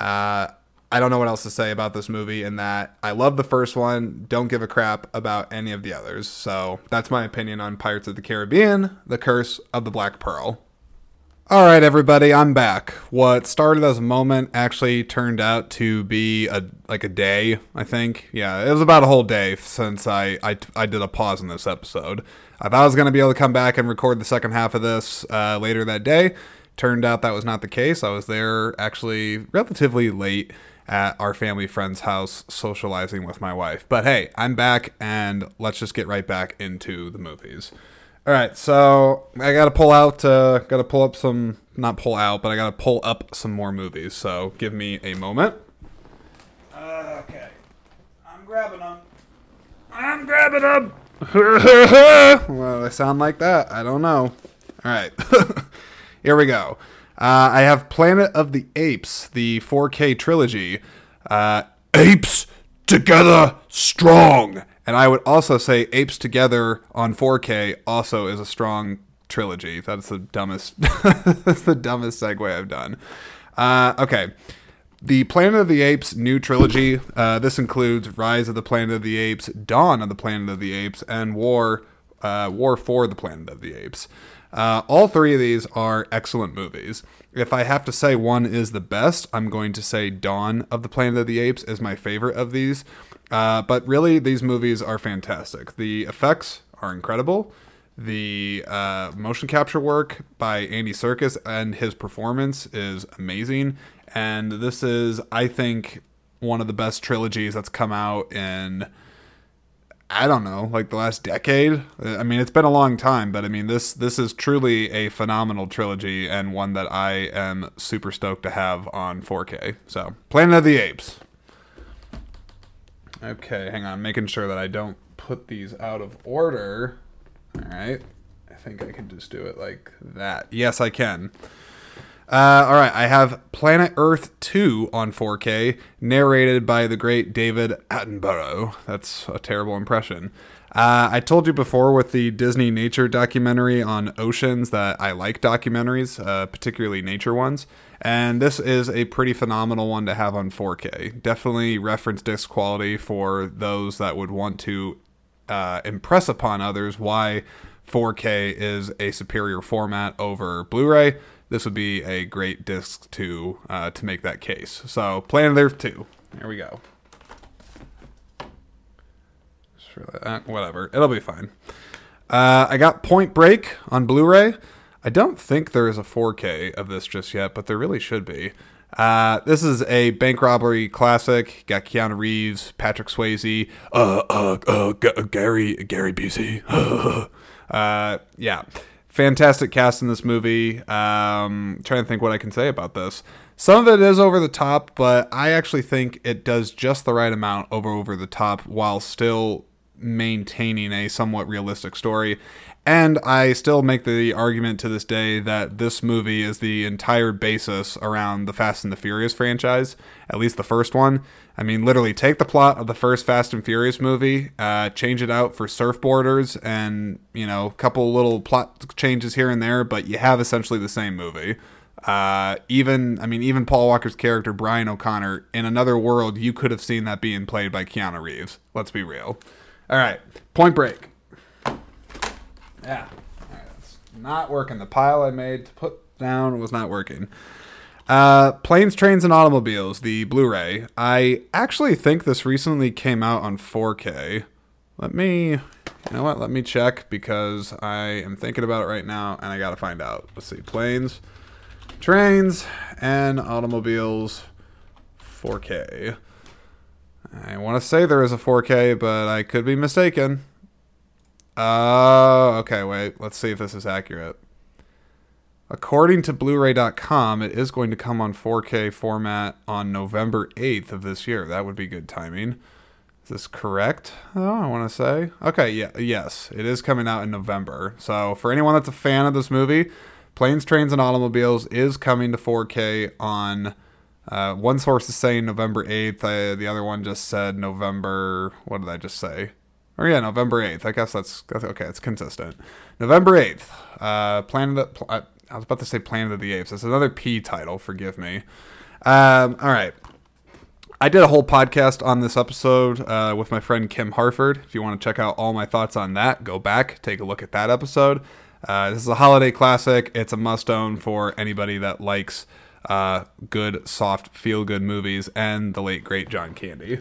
Uh, I don't know what else to say about this movie in that I love the first one, don't give a crap about any of the others. So that's my opinion on Pirates of the Caribbean, The Curse of the Black Pearl. All right, everybody, I'm back. What started as a moment actually turned out to be a like a day. I think, yeah, it was about a whole day since I I, I did a pause in this episode. I thought I was gonna be able to come back and record the second half of this uh, later that day. Turned out that was not the case. I was there actually relatively late at our family friend's house socializing with my wife. But hey, I'm back, and let's just get right back into the movies. All right, so I got to pull out, uh, got to pull up some, not pull out, but I got to pull up some more movies. So give me a moment. Uh, okay, I'm grabbing them. I'm grabbing them. *laughs* well, they sound like that. I don't know. All right, *laughs* here we go. Uh, I have Planet of the Apes, the 4K trilogy. Uh, apes together strong. And I would also say Apes Together on 4K also is a strong trilogy. That's the dumbest. *laughs* that's the dumbest segue I've done. Uh, okay, the Planet of the Apes new trilogy. Uh, this includes Rise of the Planet of the Apes, Dawn of the Planet of the Apes, and War. Uh, War for the Planet of the Apes. Uh, all three of these are excellent movies. If I have to say one is the best, I'm going to say Dawn of the Planet of the Apes is my favorite of these. Uh, but really, these movies are fantastic. The effects are incredible. The uh, motion capture work by Andy Serkis and his performance is amazing. And this is, I think, one of the best trilogies that's come out in, I don't know, like the last decade. I mean, it's been a long time, but I mean, this this is truly a phenomenal trilogy and one that I am super stoked to have on 4K. So, Planet of the Apes. Okay, hang on, making sure that I don't put these out of order. All right, I think I can just do it like that. Yes, I can. Uh, all right, I have Planet Earth 2 on 4K, narrated by the great David Attenborough. That's a terrible impression. Uh, I told you before with the Disney nature documentary on oceans that I like documentaries, uh, particularly nature ones. And this is a pretty phenomenal one to have on 4K. Definitely reference disc quality for those that would want to uh, impress upon others why 4K is a superior format over Blu-ray. This would be a great disc to uh, to make that case. So, Planet Earth 2. Here we go. Uh, whatever, it'll be fine. Uh, I got Point Break on Blu-ray. I don't think there is a 4K of this just yet, but there really should be. Uh, this is a bank robbery classic. Got Keanu Reeves, Patrick Swayze, uh, uh, uh, G- Gary, Gary Busey. *laughs* uh, yeah, fantastic cast in this movie. Um, trying to think what I can say about this. Some of it is over the top, but I actually think it does just the right amount over over the top while still maintaining a somewhat realistic story. And I still make the argument to this day that this movie is the entire basis around the Fast and the Furious franchise, at least the first one. I mean, literally take the plot of the first Fast and Furious movie, uh, change it out for surfboarders, and, you know, a couple little plot changes here and there, but you have essentially the same movie. Uh, even, I mean, even Paul Walker's character, Brian O'Connor, in another world, you could have seen that being played by Keanu Reeves. Let's be real. All right, Point Break. Yeah. All right, it's not working. The pile I made to put down was not working. Uh, Planes, Trains, and Automobiles, the Blu ray. I actually think this recently came out on 4K. Let me, you know what? Let me check because I am thinking about it right now and I gotta find out. Let's see. Planes, Trains, and Automobiles 4K. I want to say there is a 4K, but I could be mistaken. Uh, okay, wait. Let's see if this is accurate. According to Blu-ray.com, it is going to come on 4K format on November 8th of this year. That would be good timing. Is this correct? Oh, I want to say. Okay, yeah, yes, it is coming out in November. So for anyone that's a fan of this movie, Planes, Trains, and Automobiles is coming to 4K on. Uh, one source is saying November 8th. Uh, the other one just said November. What did I just say? Or yeah, November 8th. I guess that's, that's okay. It's consistent. November 8th. Uh, Planet. Pl- I was about to say Planet of the Apes. That's another P title. Forgive me. Um, all right. I did a whole podcast on this episode uh, with my friend Kim Harford. If you want to check out all my thoughts on that, go back, take a look at that episode. Uh, this is a holiday classic. It's a must own for anybody that likes uh, good, soft, feel good movies and the late, great John Candy.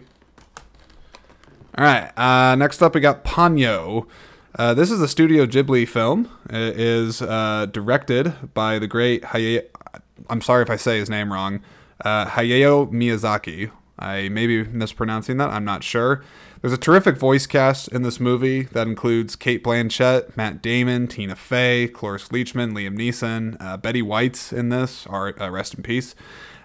All right. Uh, next up, we got Ponyo. Uh, this is a Studio Ghibli film. It is uh, directed by the great Hayao. I'm sorry if I say his name wrong. Uh, Hayao Miyazaki. I may be mispronouncing that. I'm not sure. There's a terrific voice cast in this movie that includes Cate Blanchett, Matt Damon, Tina Fey, Cloris Leachman, Liam Neeson, uh, Betty White's in this. Or, uh, rest in peace.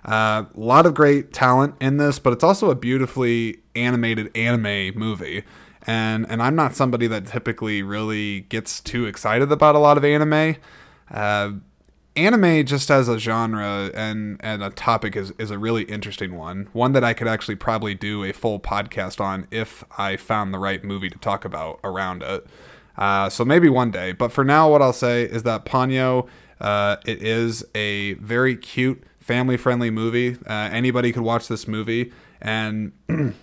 Uh, a lot of great talent in this, but it's also a beautifully animated anime movie. And and I'm not somebody that typically really gets too excited about a lot of anime. Anime just as a genre and and a topic is, is a really interesting one. One that i could actually probably do a full podcast on if i found the right movie to talk about around it. Uh, so maybe one day. But for now what i'll say is that ponyo uh, it is a very cute family friendly movie. Uh, anybody could watch this movie. And *clears throat*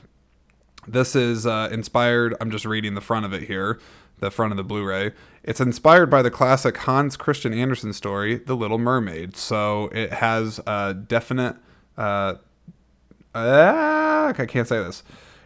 this is uh, inspired i'm just reading the front of it here the front of the Blu-ray. It's inspired by the classic Hans Christian Andersen story, The Little Mermaid. So it has a definite. Uh, uh, I can't say this.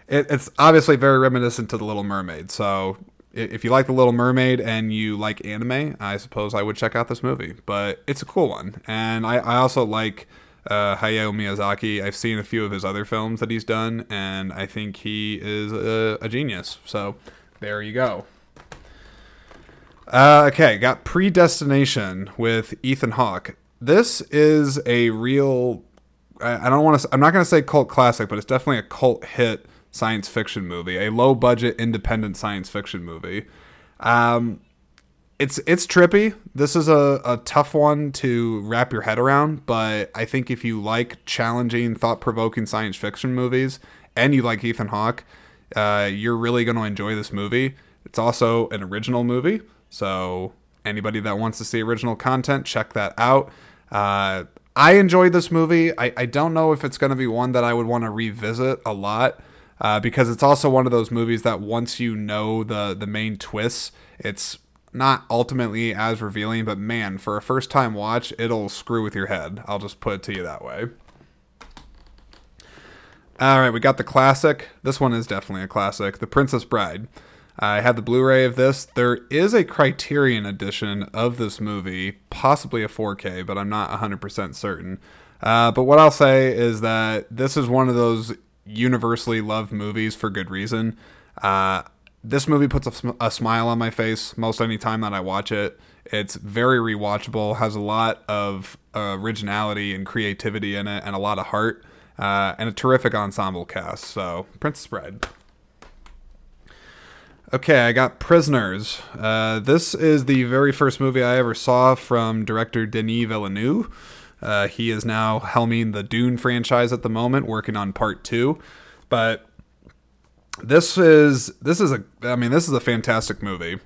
It, it's obviously very reminiscent to The Little Mermaid. So if you like The Little Mermaid and you like anime, I suppose I would check out this movie. But it's a cool one, and I, I also like uh, Hayao Miyazaki. I've seen a few of his other films that he's done, and I think he is a, a genius. So there you go. Uh, okay, got Predestination with Ethan Hawke. This is a real. I, I don't want to. I'm not going to say cult classic, but it's definitely a cult hit science fiction movie, a low budget independent science fiction movie. Um, it's it's trippy. This is a, a tough one to wrap your head around, but I think if you like challenging, thought provoking science fiction movies and you like Ethan Hawke, uh, you're really going to enjoy this movie. It's also an original movie, so anybody that wants to see original content, check that out. Uh, I enjoyed this movie. I, I don't know if it's going to be one that I would want to revisit a lot. Uh, because it's also one of those movies that once you know the the main twists, it's not ultimately as revealing, but man, for a first time watch, it'll screw with your head. I'll just put it to you that way. All right, we got the classic. This one is definitely a classic The Princess Bride. I have the Blu ray of this. There is a Criterion edition of this movie, possibly a 4K, but I'm not 100% certain. Uh, but what I'll say is that this is one of those universally loved movies for good reason. Uh, this movie puts a, sm- a, smile on my face most any time that I watch it. It's very rewatchable, has a lot of uh, originality and creativity in it, and a lot of heart, uh, and a terrific ensemble cast. So, Princess Bride. Okay, I got Prisoners. Uh, this is the very first movie I ever saw from director Denis Villeneuve. Uh, he is now helming the Dune franchise at the moment, working on part two. But this is this is a I mean this is a fantastic movie.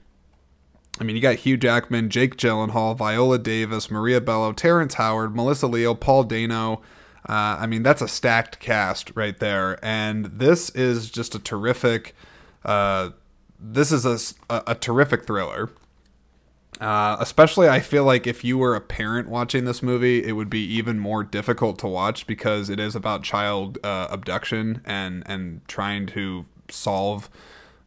I mean you got Hugh Jackman, Jake Gyllenhaal, Viola Davis, Maria Bello, Terrence Howard, Melissa Leo, Paul Dano. Uh, I mean that's a stacked cast right there, and this is just a terrific. Uh, this is a, a, a terrific thriller. Uh, especially, I feel like if you were a parent watching this movie, it would be even more difficult to watch because it is about child uh, abduction and and trying to solve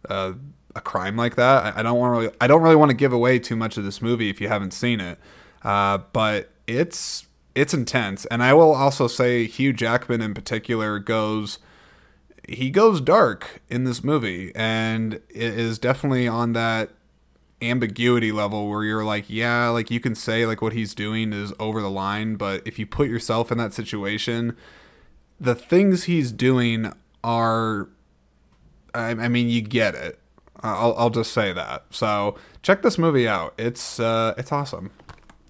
uh, a crime like that. I, I don't want really, I don't really want to give away too much of this movie if you haven't seen it, uh, but it's it's intense, and I will also say Hugh Jackman in particular goes he goes dark in this movie, and it is definitely on that ambiguity level where you're like, yeah, like you can say like what he's doing is over the line, but if you put yourself in that situation, the things he's doing are, I, I mean, you get it. I'll, I'll just say that. So check this movie out. It's uh, it's awesome.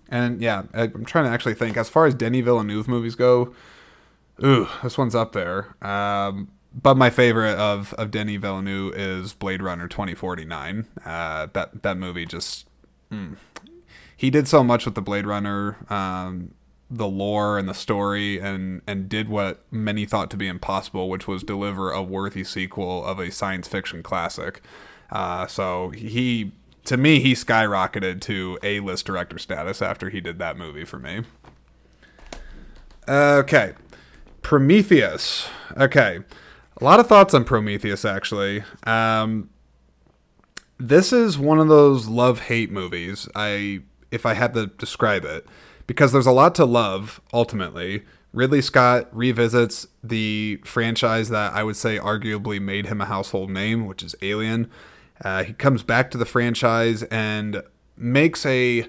And yeah, I'm trying to actually think as far as Denis Villeneuve movies go. Ooh, this one's up there. Um, but my favorite of of Denis Villeneuve is Blade Runner 2049. Uh, that that movie just mm, he did so much with the Blade Runner, um, the lore and the story, and and did what many thought to be impossible, which was deliver a worthy sequel of a science fiction classic. Uh, so he, to me, he skyrocketed to A list director status after he did that movie for me. Okay, Prometheus. Okay. A lot of thoughts on Prometheus, actually. Um, this is one of those love hate movies. I, if I had to describe it, because there's a lot to love. Ultimately, Ridley Scott revisits the franchise that I would say arguably made him a household name, which is Alien. Uh, he comes back to the franchise and makes a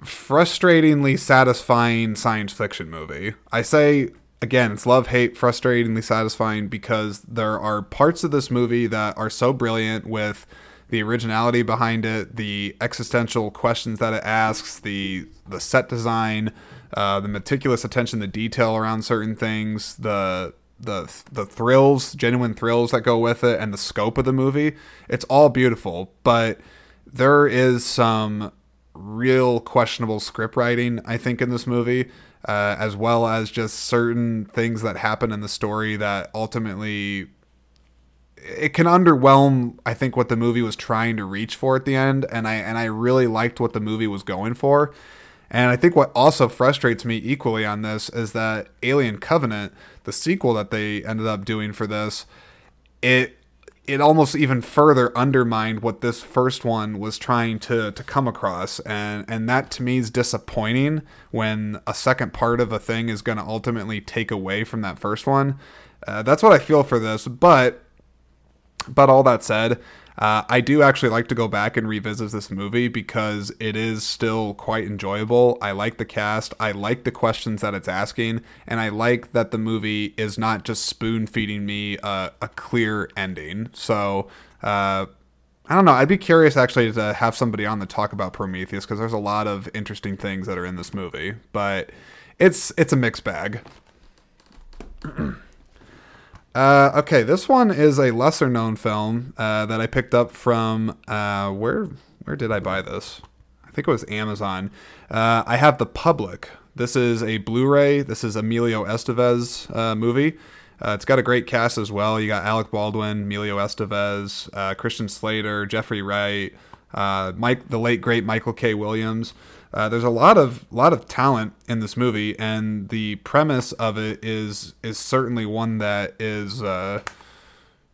frustratingly satisfying science fiction movie. I say again, it's love, hate, frustratingly satisfying because there are parts of this movie that are so brilliant with the originality behind it, the existential questions that it asks, the the set design, uh, the meticulous attention to detail around certain things, the the the thrills, genuine thrills that go with it, and the scope of the movie. It's all beautiful, but there is some real questionable script writing, I think, in this movie uh, as well as just certain things that happen in the story that ultimately it can underwhelm I think what the movie was trying to reach for at the end and I and I really liked what the movie was going for. And I think what also frustrates me equally on this is that Alien Covenant, the sequel that they ended up doing for this, it it almost even further undermined what this first one was trying to to come across. And and that to me is disappointing when a second part of a thing is going to ultimately take away from that first one. Uh, that's what i feel for this but but all that said uh, I do actually like to go back and revisit this movie because it is still quite enjoyable. I like the cast, I like the questions that it's asking, and I like that the movie is not just spoon feeding me a, clear ending. So, uh, I don't know. I'd be curious actually to have somebody on to talk about Prometheus because there's a lot of interesting things that are in this movie, but it's it's a mixed bag. *clears throat* Uh, okay, this one is a lesser known film uh, that I picked up from uh, where where did I buy this? I think it was Amazon. Uh, I have The Public. This is a Blu-ray. This is Emilio Estevez uh, movie. Uh, it's got a great cast as well. You got Alec Baldwin, Emilio Estevez, Christian Slater, Jeffrey Wright, Mike, the late great Michael K. Williams. Uh, there's a lot of lot of talent in this movie, and the premise of it is is certainly one that is uh,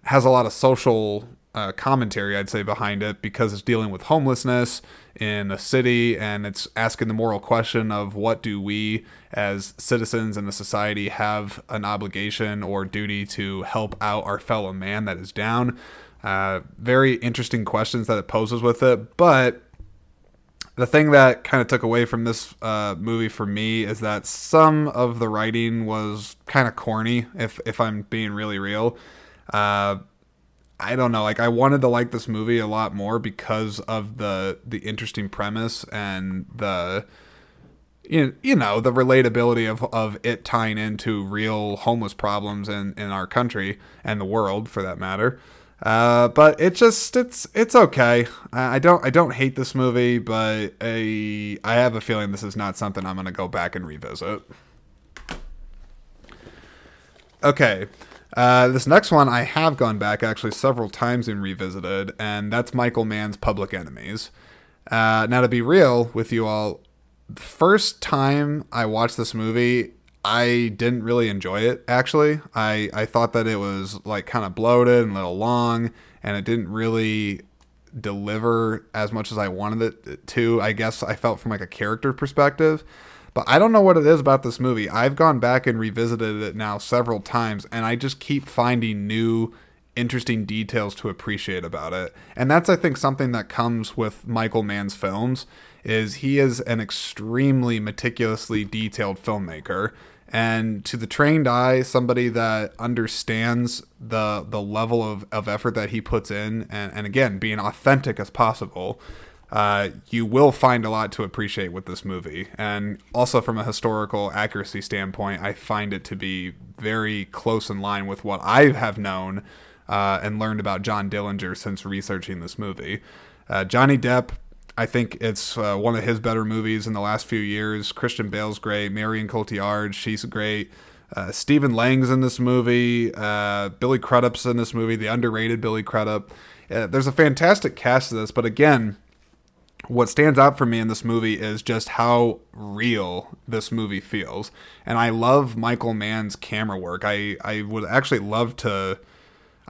has a lot of social uh, commentary, I'd say, behind it because it's dealing with homelessness in a city, and it's asking the moral question of what do we as citizens in the society have an obligation or duty to help out our fellow man that is down. Uh, very interesting questions that it poses with it, but the thing that kind of took away from this uh, movie for me is that some of the writing was kind of corny. If if I'm being really real, uh, I don't know. Like I wanted to like this movie a lot more because of the the interesting premise and the you you know the relatability of of it tying into real homeless problems in in our country and the world for that matter. Uh, but it just it's it's okay. I don't I don't hate this movie, but I I have a feeling this is not something I'm gonna go back and revisit. Okay. Uh, this next one I have gone back actually several times and revisited, and that's Michael Mann's Public Enemies. Uh, now, to be real with you all, the first time I watched this movie, I didn't really enjoy it actually. I I thought that it was like kind of bloated and a little long and it didn't really deliver as much as I wanted it to. I guess I felt from like a character perspective. But I don't know what it is about this movie. I've gone back and revisited it now several times, and I just keep finding new interesting details to appreciate about it. And that's I think something that comes with Michael Mann's films is he is an extremely meticulously detailed filmmaker. And to the trained eye somebody that understands the the level of, of effort that he puts in and, and again being authentic as possible uh, you will find a lot to appreciate with this movie. And also from a historical accuracy standpoint i find it to be very close in line with what i have known uh, and learned about john dillinger since researching this movie. Uh, johnny depp I think it's uh, one of his better movies in the last few years. Christian Bale's great. Marion Cotillard, she's great. Uh, Stephen Lang's in this movie. Uh, Billy Crudup's in this movie. The underrated Billy Crudup. Uh, there's a fantastic cast of this, but again, what stands out for me in this movie is just how real this movie feels. And I love Michael Mann's camera work. I, I would actually love to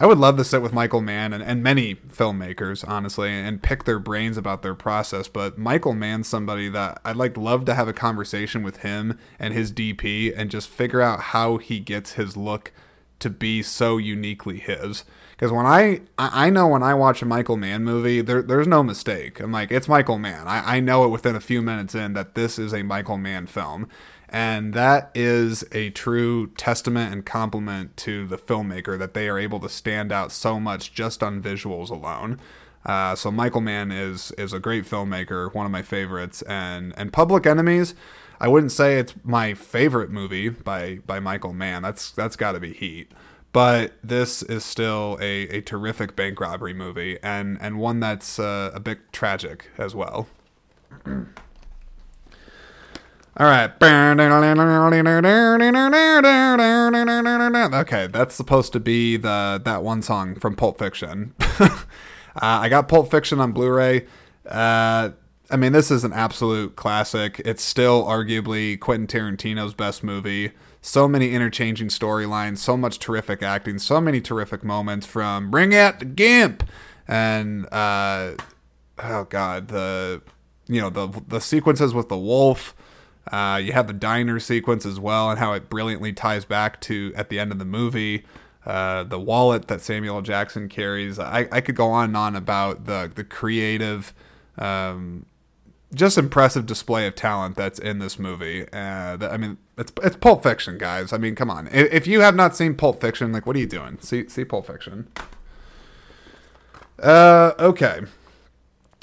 I would love to sit with Michael Mann and, and many filmmakers, honestly, and pick their brains about their process. But Michael Mann's somebody that I'd like love to have a conversation with him and his DP and just figure out how he gets his look to be so uniquely his. Because when I I know when I watch a Michael Mann movie, there, there's no mistake. I'm like, it's Michael Mann. I, I know it within a few minutes in that this is a Michael Mann film. And that is a true testament and compliment to the filmmaker that they are able to stand out so much just on visuals alone. Uh, so Michael Mann is is a great filmmaker, one of my favorites, and and Public Enemies. I wouldn't say it's my favorite movie by by Michael Mann. That's that's got to be Heat. But this is still a, a terrific bank robbery movie, and and one that's uh, a bit tragic as well. *clears throat* All right. Okay, that's supposed to be the that one song from Pulp Fiction. *laughs* uh, I got Pulp Fiction on Blu-ray. Uh, I mean, this is an absolute classic. It's still arguably Quentin Tarantino's best movie. So many interchanging storylines, so much terrific acting, so many terrific moments from Bring Out the Gimp and uh, oh god, the you know the the sequences with the wolf uh, you have the diner sequence as well, and how it brilliantly ties back to at the end of the movie. Uh, the wallet that Samuel. Jackson carries. I, I could go on and on about the the creative, um, just impressive display of talent that's in this movie. Uh, I mean, it's it's Pulp Fiction, guys. I mean, come on. If, if you have not seen Pulp Fiction, like, what are you doing? See see Pulp Fiction. Uh, okay.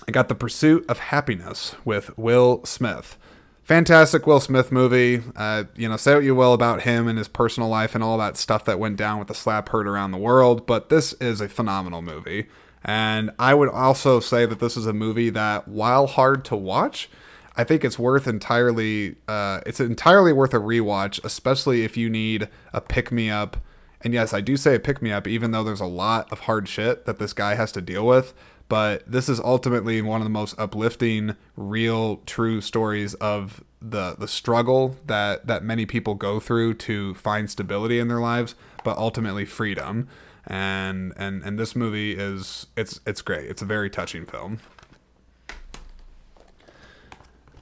I got The Pursuit of Happiness with Will Smith fantastic Will Smith movie. Uh, you know, say what you will about him and his personal life and all that stuff that went down with the slap heard around the world, but this is a phenomenal movie. And I would also say that this is a movie that, while hard to watch, I think it's worth entirely. Uh, it's entirely worth a rewatch, especially if you need a pick me up. And yes, I do say a pick me up, even though there's a lot of hard shit that this guy has to deal with but this is ultimately one of the most uplifting, real, true stories of the the struggle that that many people go through to find stability in their lives, but ultimately freedom. And and and this movie is it's it's great. It's a very touching film.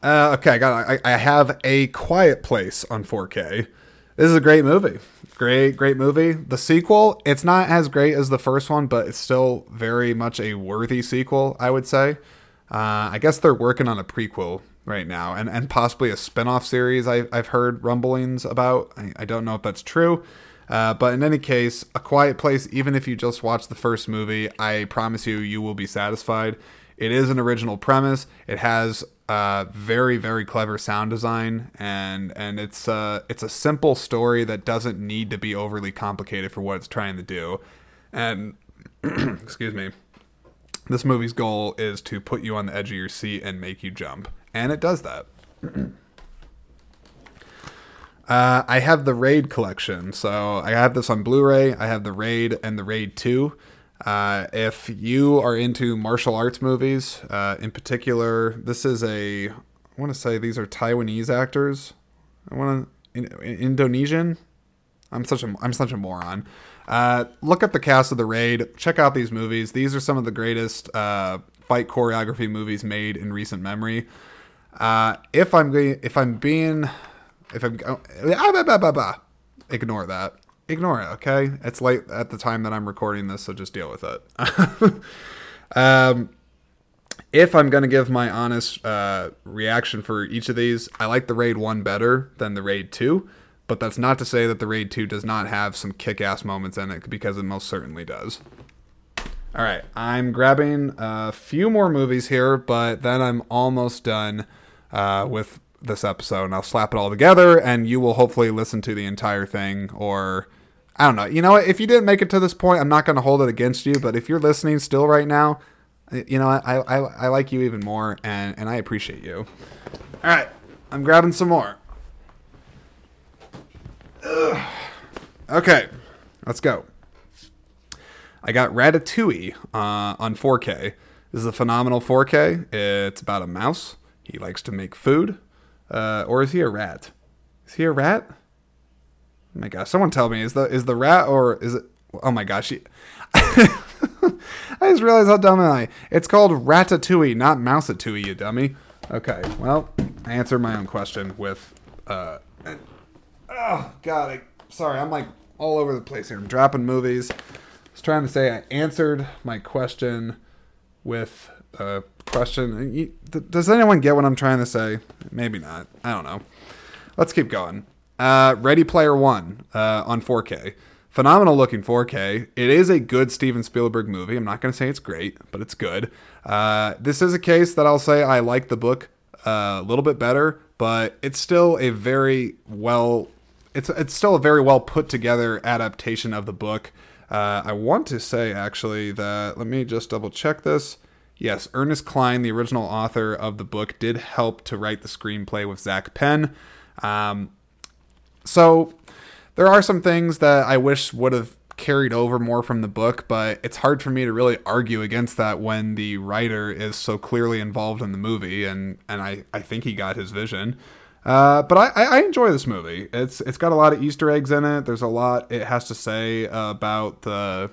Uh, okay, I got I, I have a Quiet Place on 4K. This is a great movie. Great, great movie. The sequel, it's not as great as the first one, but it's still very much a worthy sequel, I would say. Uh, I guess they're working on a prequel right now and, and possibly a spin off series I, I've heard rumblings about. I, I don't know if that's true. Uh, but in any case, A Quiet Place, even if you just watch the first movie, I promise you, you will be satisfied. It is an original premise. It has uh, very very clever sound design and and it's uh it's a simple story that doesn't need to be overly complicated for what it's trying to do. And *clears throat* excuse me this movie's goal is to put you on the edge of your seat and make you jump and it does that. *clears throat* Uh, i have the raid collection so i have this on blu-ray i have the raid and the raid 2 uh, if you are into martial arts movies, uh, in particular, this is a. I want to say these are Taiwanese actors. I want to in, Indonesian. I'm such a I'm such a moron. Uh, look at the cast of the raid. Check out these movies. These are some of the greatest uh, fight choreography movies made in recent memory. Uh, if I'm if I'm being, if I'm, oh, ah, bah, bah, bah, bah. ignore that. Ignore it. Okay, it's late at the time that I'm recording this, so just deal with it. *laughs* um, if I'm gonna give my honest uh, reaction for each of these, I like the Raid One better than the Raid Two, but that's not to say that the Raid Two does not have some kick-ass moments in it, because it most certainly does. All right, I'm grabbing a few more movies here, but then I'm almost done uh, with this episode, and I'll slap it all together, and you will hopefully listen to the entire thing, or I don't know. You know what? If you didn't make it to this point, I'm not going to hold it against you, but if you're listening still right now, you know, I, I, I like you even more, and, and I appreciate you. All right, I'm grabbing some more. Ugh. Okay, let's go. I got Ratatouille uh, on 4K. This is a phenomenal 4K. It's about a mouse. He likes to make food. Uh, or is he a rat? Is he a rat? Oh my gosh, someone tell me is the is the rat or is it? Oh my gosh, he, *laughs* I just realized how dumb am I. It's called Ratatouille, not Mouseatouille, you dummy. Okay, well, I answered my own question with, uh, oh god, I, sorry, I'm like all over the place here. I'm dropping movies. I was trying to say I answered my question with a question. Does anyone get what I'm trying to say? Maybe not. I don't know. Let's keep going. Uh, Ready Player One uh, on 4K phenomenal looking 4K. It is a good Steven Spielberg movie. I'm not going to say it's great, but it's good. Uh, this is a case that I'll say I like the book uh, a little bit better, but it's still a very well. It's it's still a very well put together adaptation of the book. Uh, I want to say actually that let me just double check this. Yes, Ernest Cline, the original author of the book, did help to write the screenplay with Zak Penn. Um, so there are some things that I wish would have carried over more from the book, but it's hard for me to really argue against that when the writer is so clearly involved in the movie, and and I I think he got his vision. Uh, but I, I enjoy this movie. It's it's got a lot of Easter eggs in it. There's a lot it has to say about the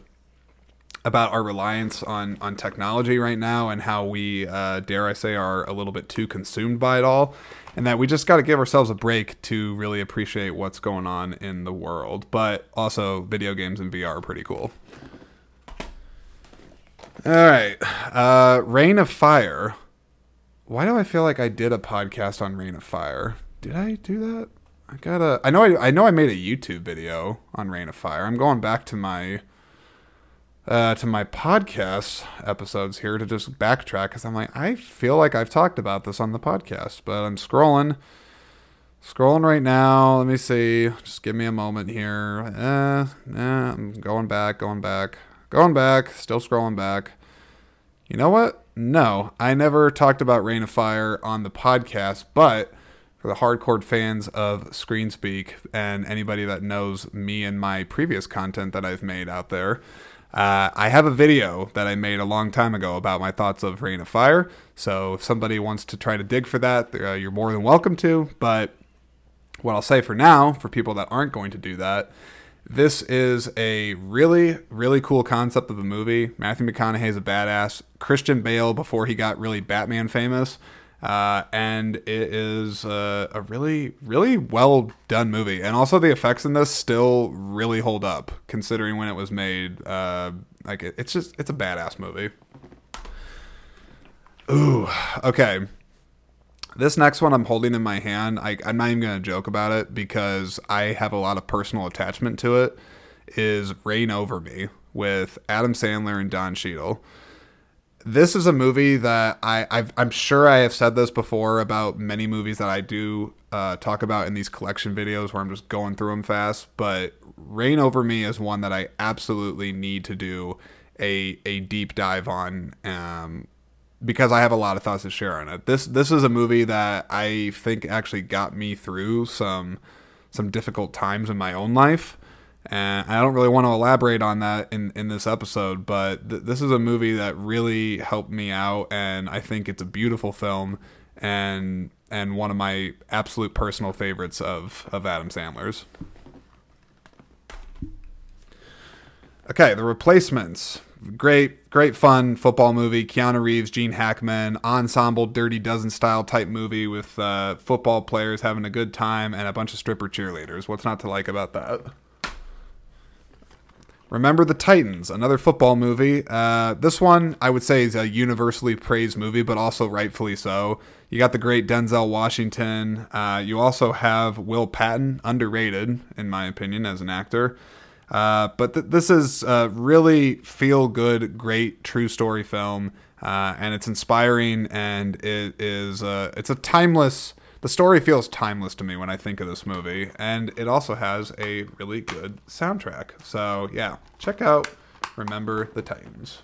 about our reliance on on technology right now and how we uh, dare I say are a little bit too consumed by it all and that we just got to give ourselves a break to really appreciate what's going on in the world. But also, video games and VR are pretty cool. All right, uh, Reign of Fire. Why do I feel like I did a podcast on Reign of Fire? Did I do that? I gotta. I know. I, I know. I made a YouTube video on Reign of Fire. I'm going back to my uh, to my podcast episodes here to just backtrack because I'm like, I feel like I've talked about this on the podcast, but I'm scrolling, scrolling right now. Let me see. Just give me a moment here. Eh, eh, I'm going back, going back, going back, still scrolling back. You know what? No, I never talked about Reign of Fire on the podcast, but for the hardcore fans of Screenspeak and anybody that knows me and my previous content that I've made out there, uh, I have a video that I made a long time ago about my thoughts of Reign of Fire. So if somebody wants to try to dig for that, uh, you're more than welcome to. But what I'll say for now, for people that aren't going to do that, this is a really, really cool concept of a movie. Matthew McConaughey is a badass. Christian Bale, before he got really Batman famous, uh, and it is a, a, really, really well done movie. And also, the effects in this still really hold up, considering when it was made. Uh, like, it, it's just, it's a badass movie. Ooh, okay. This next one I'm holding in my hand, I, I'm not even going to joke about it because I have a lot of personal attachment to it, is Reign Over Me with Adam Sandler and Don Cheadle this is a movie that I i am sure I have said this before about many movies that I do uh, talk about in these collection videos where I'm just going through them fast. But Reign Over Me is one that I absolutely need to do a a deep dive on um, because I have a lot of thoughts to share on it. This this is a movie that I think actually got me through some some difficult times in my own life. And I don't really want to elaborate on that in, in this episode, but th- this is a movie that really helped me out, and I think it's a beautiful film and and one of my absolute personal favorites of, of Adam Sandler's. Okay, The Replacements great, great fun football movie. Keanu Reeves, Gene Hackman, ensemble Dirty Dozen style type movie with uh, football players having a good time and a bunch of stripper cheerleaders. What's not to like about that? Remember the Titans, another football movie. Uh, this one, I would say, is a universally praised movie, but also rightfully so. You got the great Denzel Washington. Uh, you also have Will Patton, underrated, in my opinion, as an actor. Uh, but th- this is a really feel good, great true story film, uh, and it's inspiring and it is uh, it's a timeless. The story feels timeless to me when I think of this movie, and it also has a really good soundtrack. So yeah, check out Remember the Titans.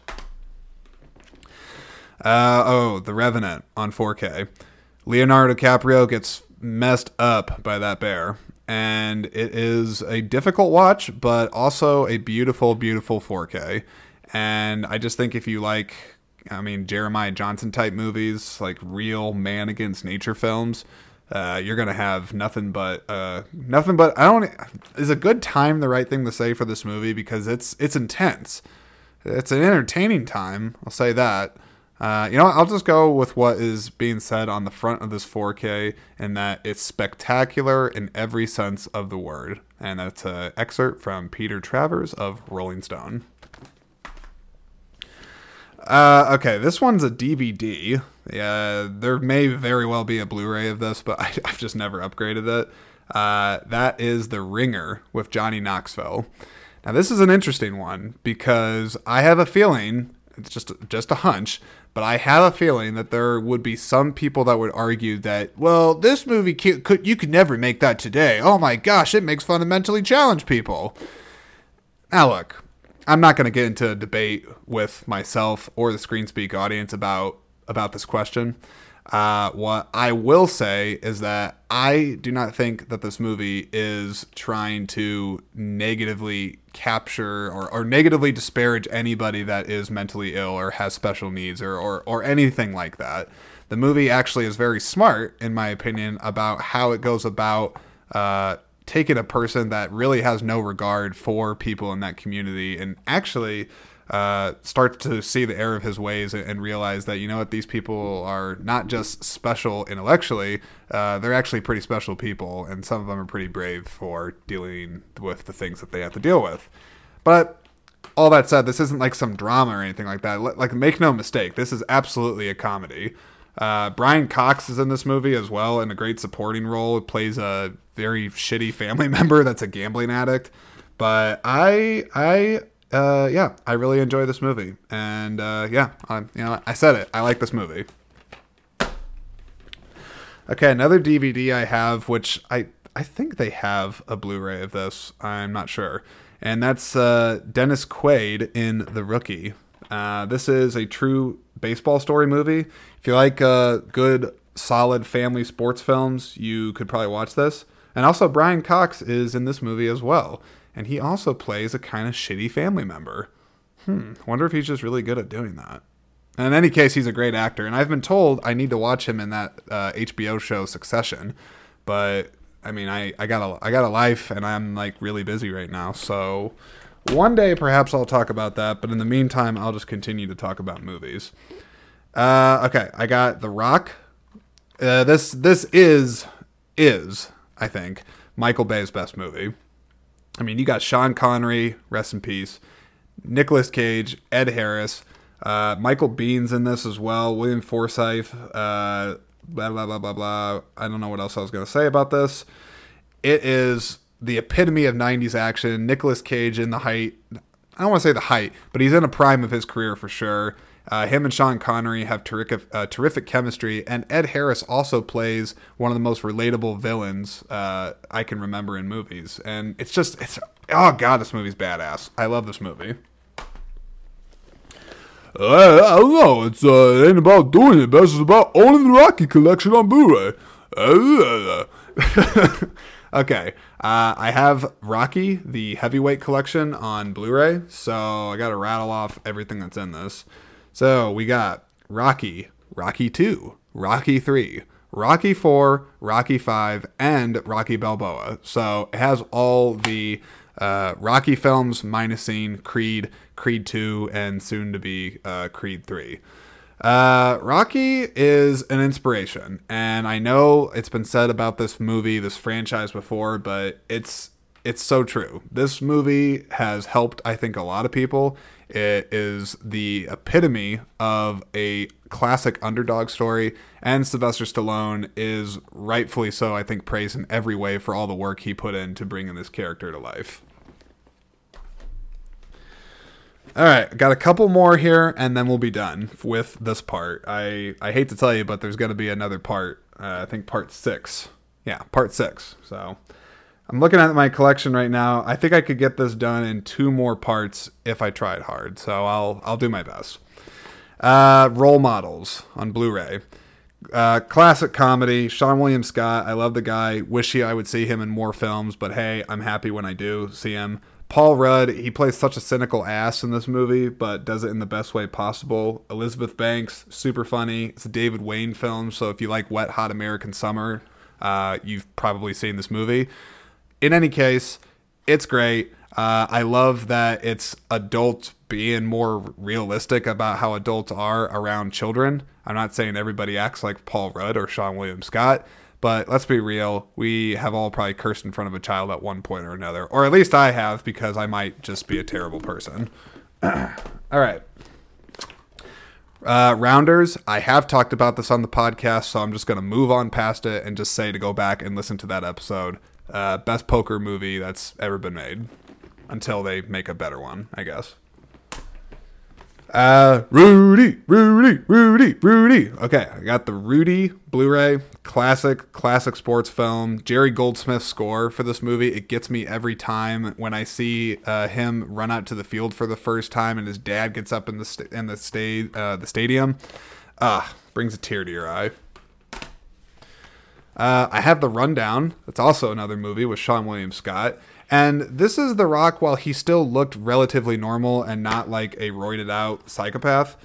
Uh, oh, The Revenant on 4K. Leonardo DiCaprio gets messed up by that bear and it is a difficult watch, but also a beautiful, beautiful 4K. And I just think if you like, I mean, Jeremiah Johnson type movies, like real man against nature films, uh, you're gonna have nothing but uh, nothing but I don't. Is a good time the right thing to say for this movie because it's it's intense. It's an entertaining time. I'll say that. Uh, you know, I'll just go with what is being said on the front of this 4K, and that it's spectacular in every sense of the word. And that's an excerpt from Peter Travers of Rolling Stone. Uh, okay, this one's a DVD. Yeah, there may very well be a Blu-ray of this, but *laughs* I, have just never upgraded it. Uh, that is The Ringer with Johnny Knoxville. Now, this is an interesting one because I have a feeling it's just just a hunch but I have a feeling that there would be some people that would argue that, well, this movie could you could never make that today. Oh my gosh, it makes fundamentally challenged people. Now look, I'm not going to get into a debate with myself or the Screen Speak audience about about this question. Uh, what I will say is that I do not think that this movie is trying to negatively capture or, or negatively disparage anybody that is mentally ill or has special needs or, or, or anything like that. The movie actually is very smart, in my opinion, about how it goes about uh, taking a person that really has no regard for people in that community and actually uh, start to see the error of his ways and, realize that you know what these people are not just special intellectually uh, they're actually pretty special people and some of them are pretty brave for dealing with the things that they have to deal with but all that said this isn't like some drama or anything like that like make no mistake this is absolutely a comedy uh, Brian Cox is in this movie as well in a great supporting role. It plays a very shitty family *laughs* member that's a gambling addict. But I I uh, yeah, I really enjoy this movie, and uh, yeah, I, you know, I said it. I like this movie. Okay, another DVD I have, which I I think they have a Blu-ray of this. I'm not sure, and that's uh, Dennis Quaid in The Rookie. Uh, this is a true baseball story movie. If you like uh, good, solid family sports films, you could probably watch this. And also, Brian Cox is in this movie as well and he also plays a kind of shitty family member. Hmm, wonder if he's just really good at doing that. In any case, he's a great actor, and I've been told I need to watch him in that uh, HBO show Succession. But I mean, I, I got a I got a life, and I'm like really busy right now. So one day, perhaps I'll talk about that. But in the meantime, I'll just continue to talk about movies. Uh, okay, I got The Rock. Uh, this this is is I think Michael Bay's best movie. I mean, you got Sean Connery, rest in peace, Nicolas Cage, Ed Harris, uh, Michael Biehn's in this as well, William Forsythe, uh, blah, blah, blah, blah, blah. I don't know what else I was going to say about this. It is the epitome of 90s action. Nicolas Cage in the height. I don't want to say the height, but he's in a prime of his career for sure. Uh, him and Sean Connery have terrific, uh, terrific chemistry, and Ed Harris also plays one of the most relatable villains uh, I can remember in movies. And it's just, it's oh god, this movie's badass. I love this movie. Uh, I don't know. It's uh, it ain't about doing it best. It's about owning the Rocky collection on Blu-ray. *laughs* Okay, uh, I have Rocky, the heavyweight collection on Blu-ray. So I got to rattle off everything that's in this. So we got Rocky, Rocky 2, Rocky 3, Rocky 4, Rocky 5, and Rocky Balboa. So it has all the uh, Rocky films minusing Creed, Creed 2, and soon to be uh, Creed 3. Uh, Rocky is an inspiration, and I know it's been said about this movie, this franchise before, but it's it's so true. This movie has helped, I think, a lot of people. It is the epitome of a classic underdog story, and Sylvester Stallone is rightfully so, I think, praised in every way for all the work he put in to bringing this character to life. All right, got a couple more here, and then we'll be done with this part. I I hate to tell you, but there's going to be another part. Uh, I think part six. Yeah, part six. So I'm looking at my collection right now. I think I could get this done in two more parts if I tried hard. So I'll I'll do my best. Uh, role models on Blu-ray. Uh, classic comedy. Seann William Scott. I love the guy. Wish he I would see him in more films, but hey, I'm happy when I do see him. Paul Rudd, he plays such a cynical ass in this movie, but does it in the best way possible. Elizabeth Banks, super funny. It's a David Wain film, so if you like Wet Hot American Summer, uh, you've probably seen this movie. In any case, it's great. Uh, I love that it's adults being more realistic about how adults are around children. I'm not saying everybody acts like Paul Rudd or Seann William Scott, but let's be real, we have all probably cursed in front of a child at one point or another. Or at least I have because I might just be a terrible person. *clears throat* all right. Uh, Rounders, I have talked about this on the podcast, so I'm just going to move on past it and just say to go back and listen to that episode. Uh, best poker movie that's ever been made until they make a better one, I guess. Uh, Rudy, Rudy, Rudy, Rudy. Okay, I got the Rudy Blu-ray, classic, classic sports film. Jerry Goldsmith score for this movie. It gets me every time when I see uh, him run out to the field for the first time, and his dad gets up in the st- in the sta- uh, the stadium. Ah, brings a tear to your eye. Uh, I have the rundown. That's also another movie with Seann William Scott. And this is The Rock while he still looked relatively normal and not like a roided out psychopath.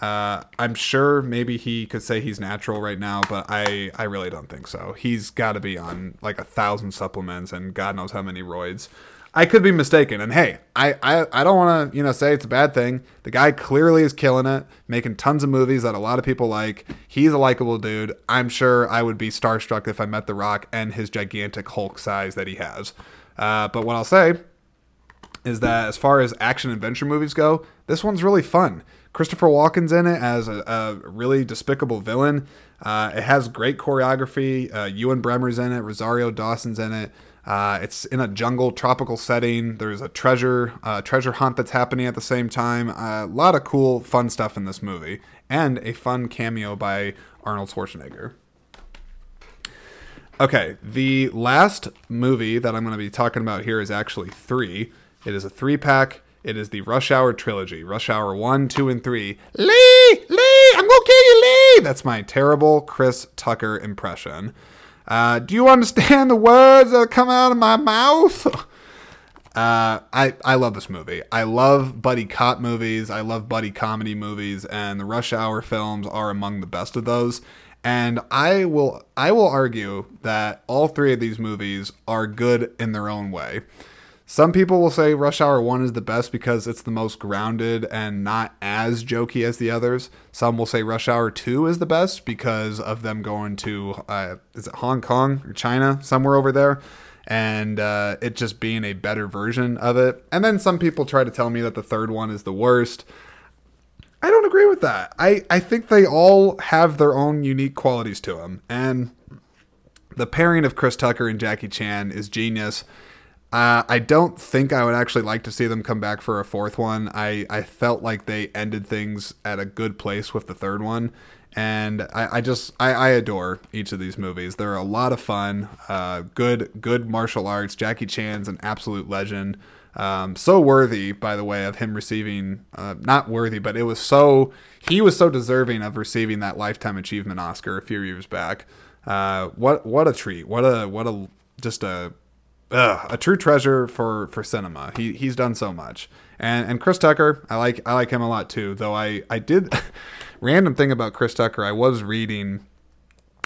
Uh, I'm sure maybe he could say he's natural right now, but I, I really don't think so. He's got to be on like a thousand supplements and God knows how many roids. I could be mistaken. And hey, I, I, I don't want to, you know, say it's a bad thing. The guy clearly is killing it, making tons of movies that a lot of people like. He's a likable dude. I'm sure I would be starstruck if I met The Rock and his gigantic Hulk size that he has. Uh, but what I'll say is that as far as action adventure movies go, this one's really fun. Christopher Walken's in it as a, a really despicable villain. Uh, it has great choreography. Uh, Ewen Bremner's in it. Rosario Dawson's in it. Uh, it's in a jungle, tropical setting. There's a treasure uh, treasure hunt that's happening at the same time. a lot of cool, fun stuff in this movie, and a fun cameo by Arnold Schwarzenegger. Okay, the last movie that I'm going to be talking about here is actually three. It is a three pack. It is the Rush Hour trilogy Rush Hour 1, 2, and 3. Lee! Lee! I'm going to kill you, Lee! That's my terrible Chris Tucker impression. Uh, do you understand the words that come out of my mouth? *laughs* Uh, I, I love this movie. I love buddy cop movies. I love buddy comedy movies, and the Rush Hour films are among the best of those. And I will I will argue that all three of these movies are good in their own way. Some people will say Rush Hour 1 is the best because it's the most grounded and not as jokey as the others. Some will say Rush Hour 2 is the best because of them going to, uh, is it Hong Kong or China, somewhere over there, and uh, it just being a better version of it. And then some people try to tell me that the third one is the worst. I don't agree with that. I, I think they all have their own unique qualities to them. And the pairing of Chris Tucker and Jackie Chan is genius. Uh, I don't think I would actually like to see them come back for a fourth one. I, I felt like they ended things at a good place with the third one. And I, I just I, I adore each of these movies. They're a lot of fun. Uh, good good martial arts. Jackie Chan's an absolute legend. Um, so worthy, by the way, of him receiving uh, not worthy, but it was so he was so deserving of receiving that lifetime achievement Oscar a few years back. Uh, what what a treat! What a what a just a ugh, a true treasure for for cinema. He he's done so much. And and Chris Tucker, I like I like him a lot too. Though I I did *laughs* random thing about Chris Tucker. I was reading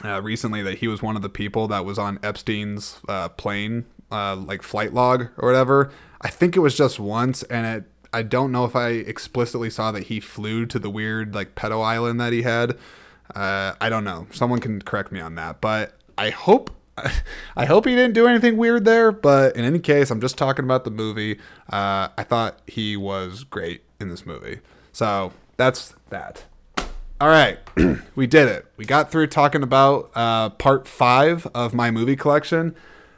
uh, recently that he was one of the people that was on Epstein's uh, plane, uh, like flight log or whatever. I think it was just once, and it. I don't know if I explicitly saw that he flew to the weird like pedo island that he had. Uh, I don't know. Someone can correct me on that, but I hope *laughs* I hope he didn't do anything weird there. But in any case, I'm just talking about the movie. Uh, I thought he was great in this movie, so that's that. All right, *clears throat* we did it. We got through talking about uh, part five of my movie collection.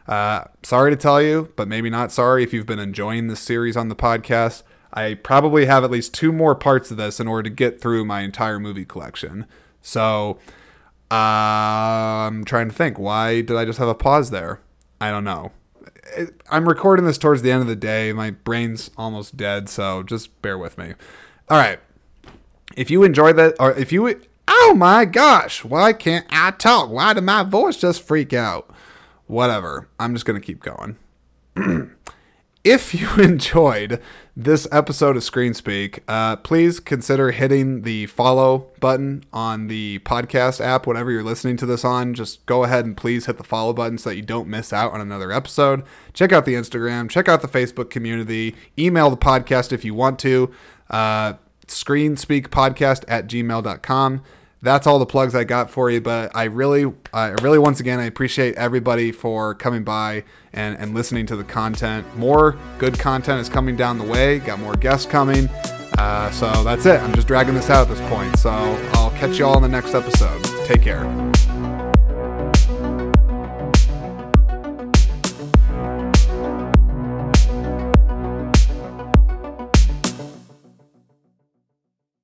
Uh, sorry to tell you, but maybe not sorry if you've been enjoying this series on the podcast. I probably have at least two more parts of this in order to get through my entire movie collection. So I'm trying to think. Why did I just have a pause there? I don't know. I'm recording this towards the end of the day. My brain's almost dead, so just bear with me. All right. If you enjoyed that, or if you, oh my gosh, why can't I talk? Why did my voice just freak out? Whatever. I'm just going to keep going. *clears throat* if you *laughs* enjoyed this episode of Screen Speak, uh, please consider hitting the follow button on the podcast app, whatever you're listening to this on. Just go ahead and please hit the follow button so that you don't miss out on another episode. Check out the Instagram, check out the Facebook community, email the podcast if you want to. Uh, screenspeakpodcast at gmail.com that's all the plugs I got for you. But I really, I really, once again, I appreciate everybody for coming by and, and listening to the content. More good content is coming down the way. Got more guests coming. Uh, so that's it. I'm just dragging this out at this point. So I'll catch you all in the next episode. Take care.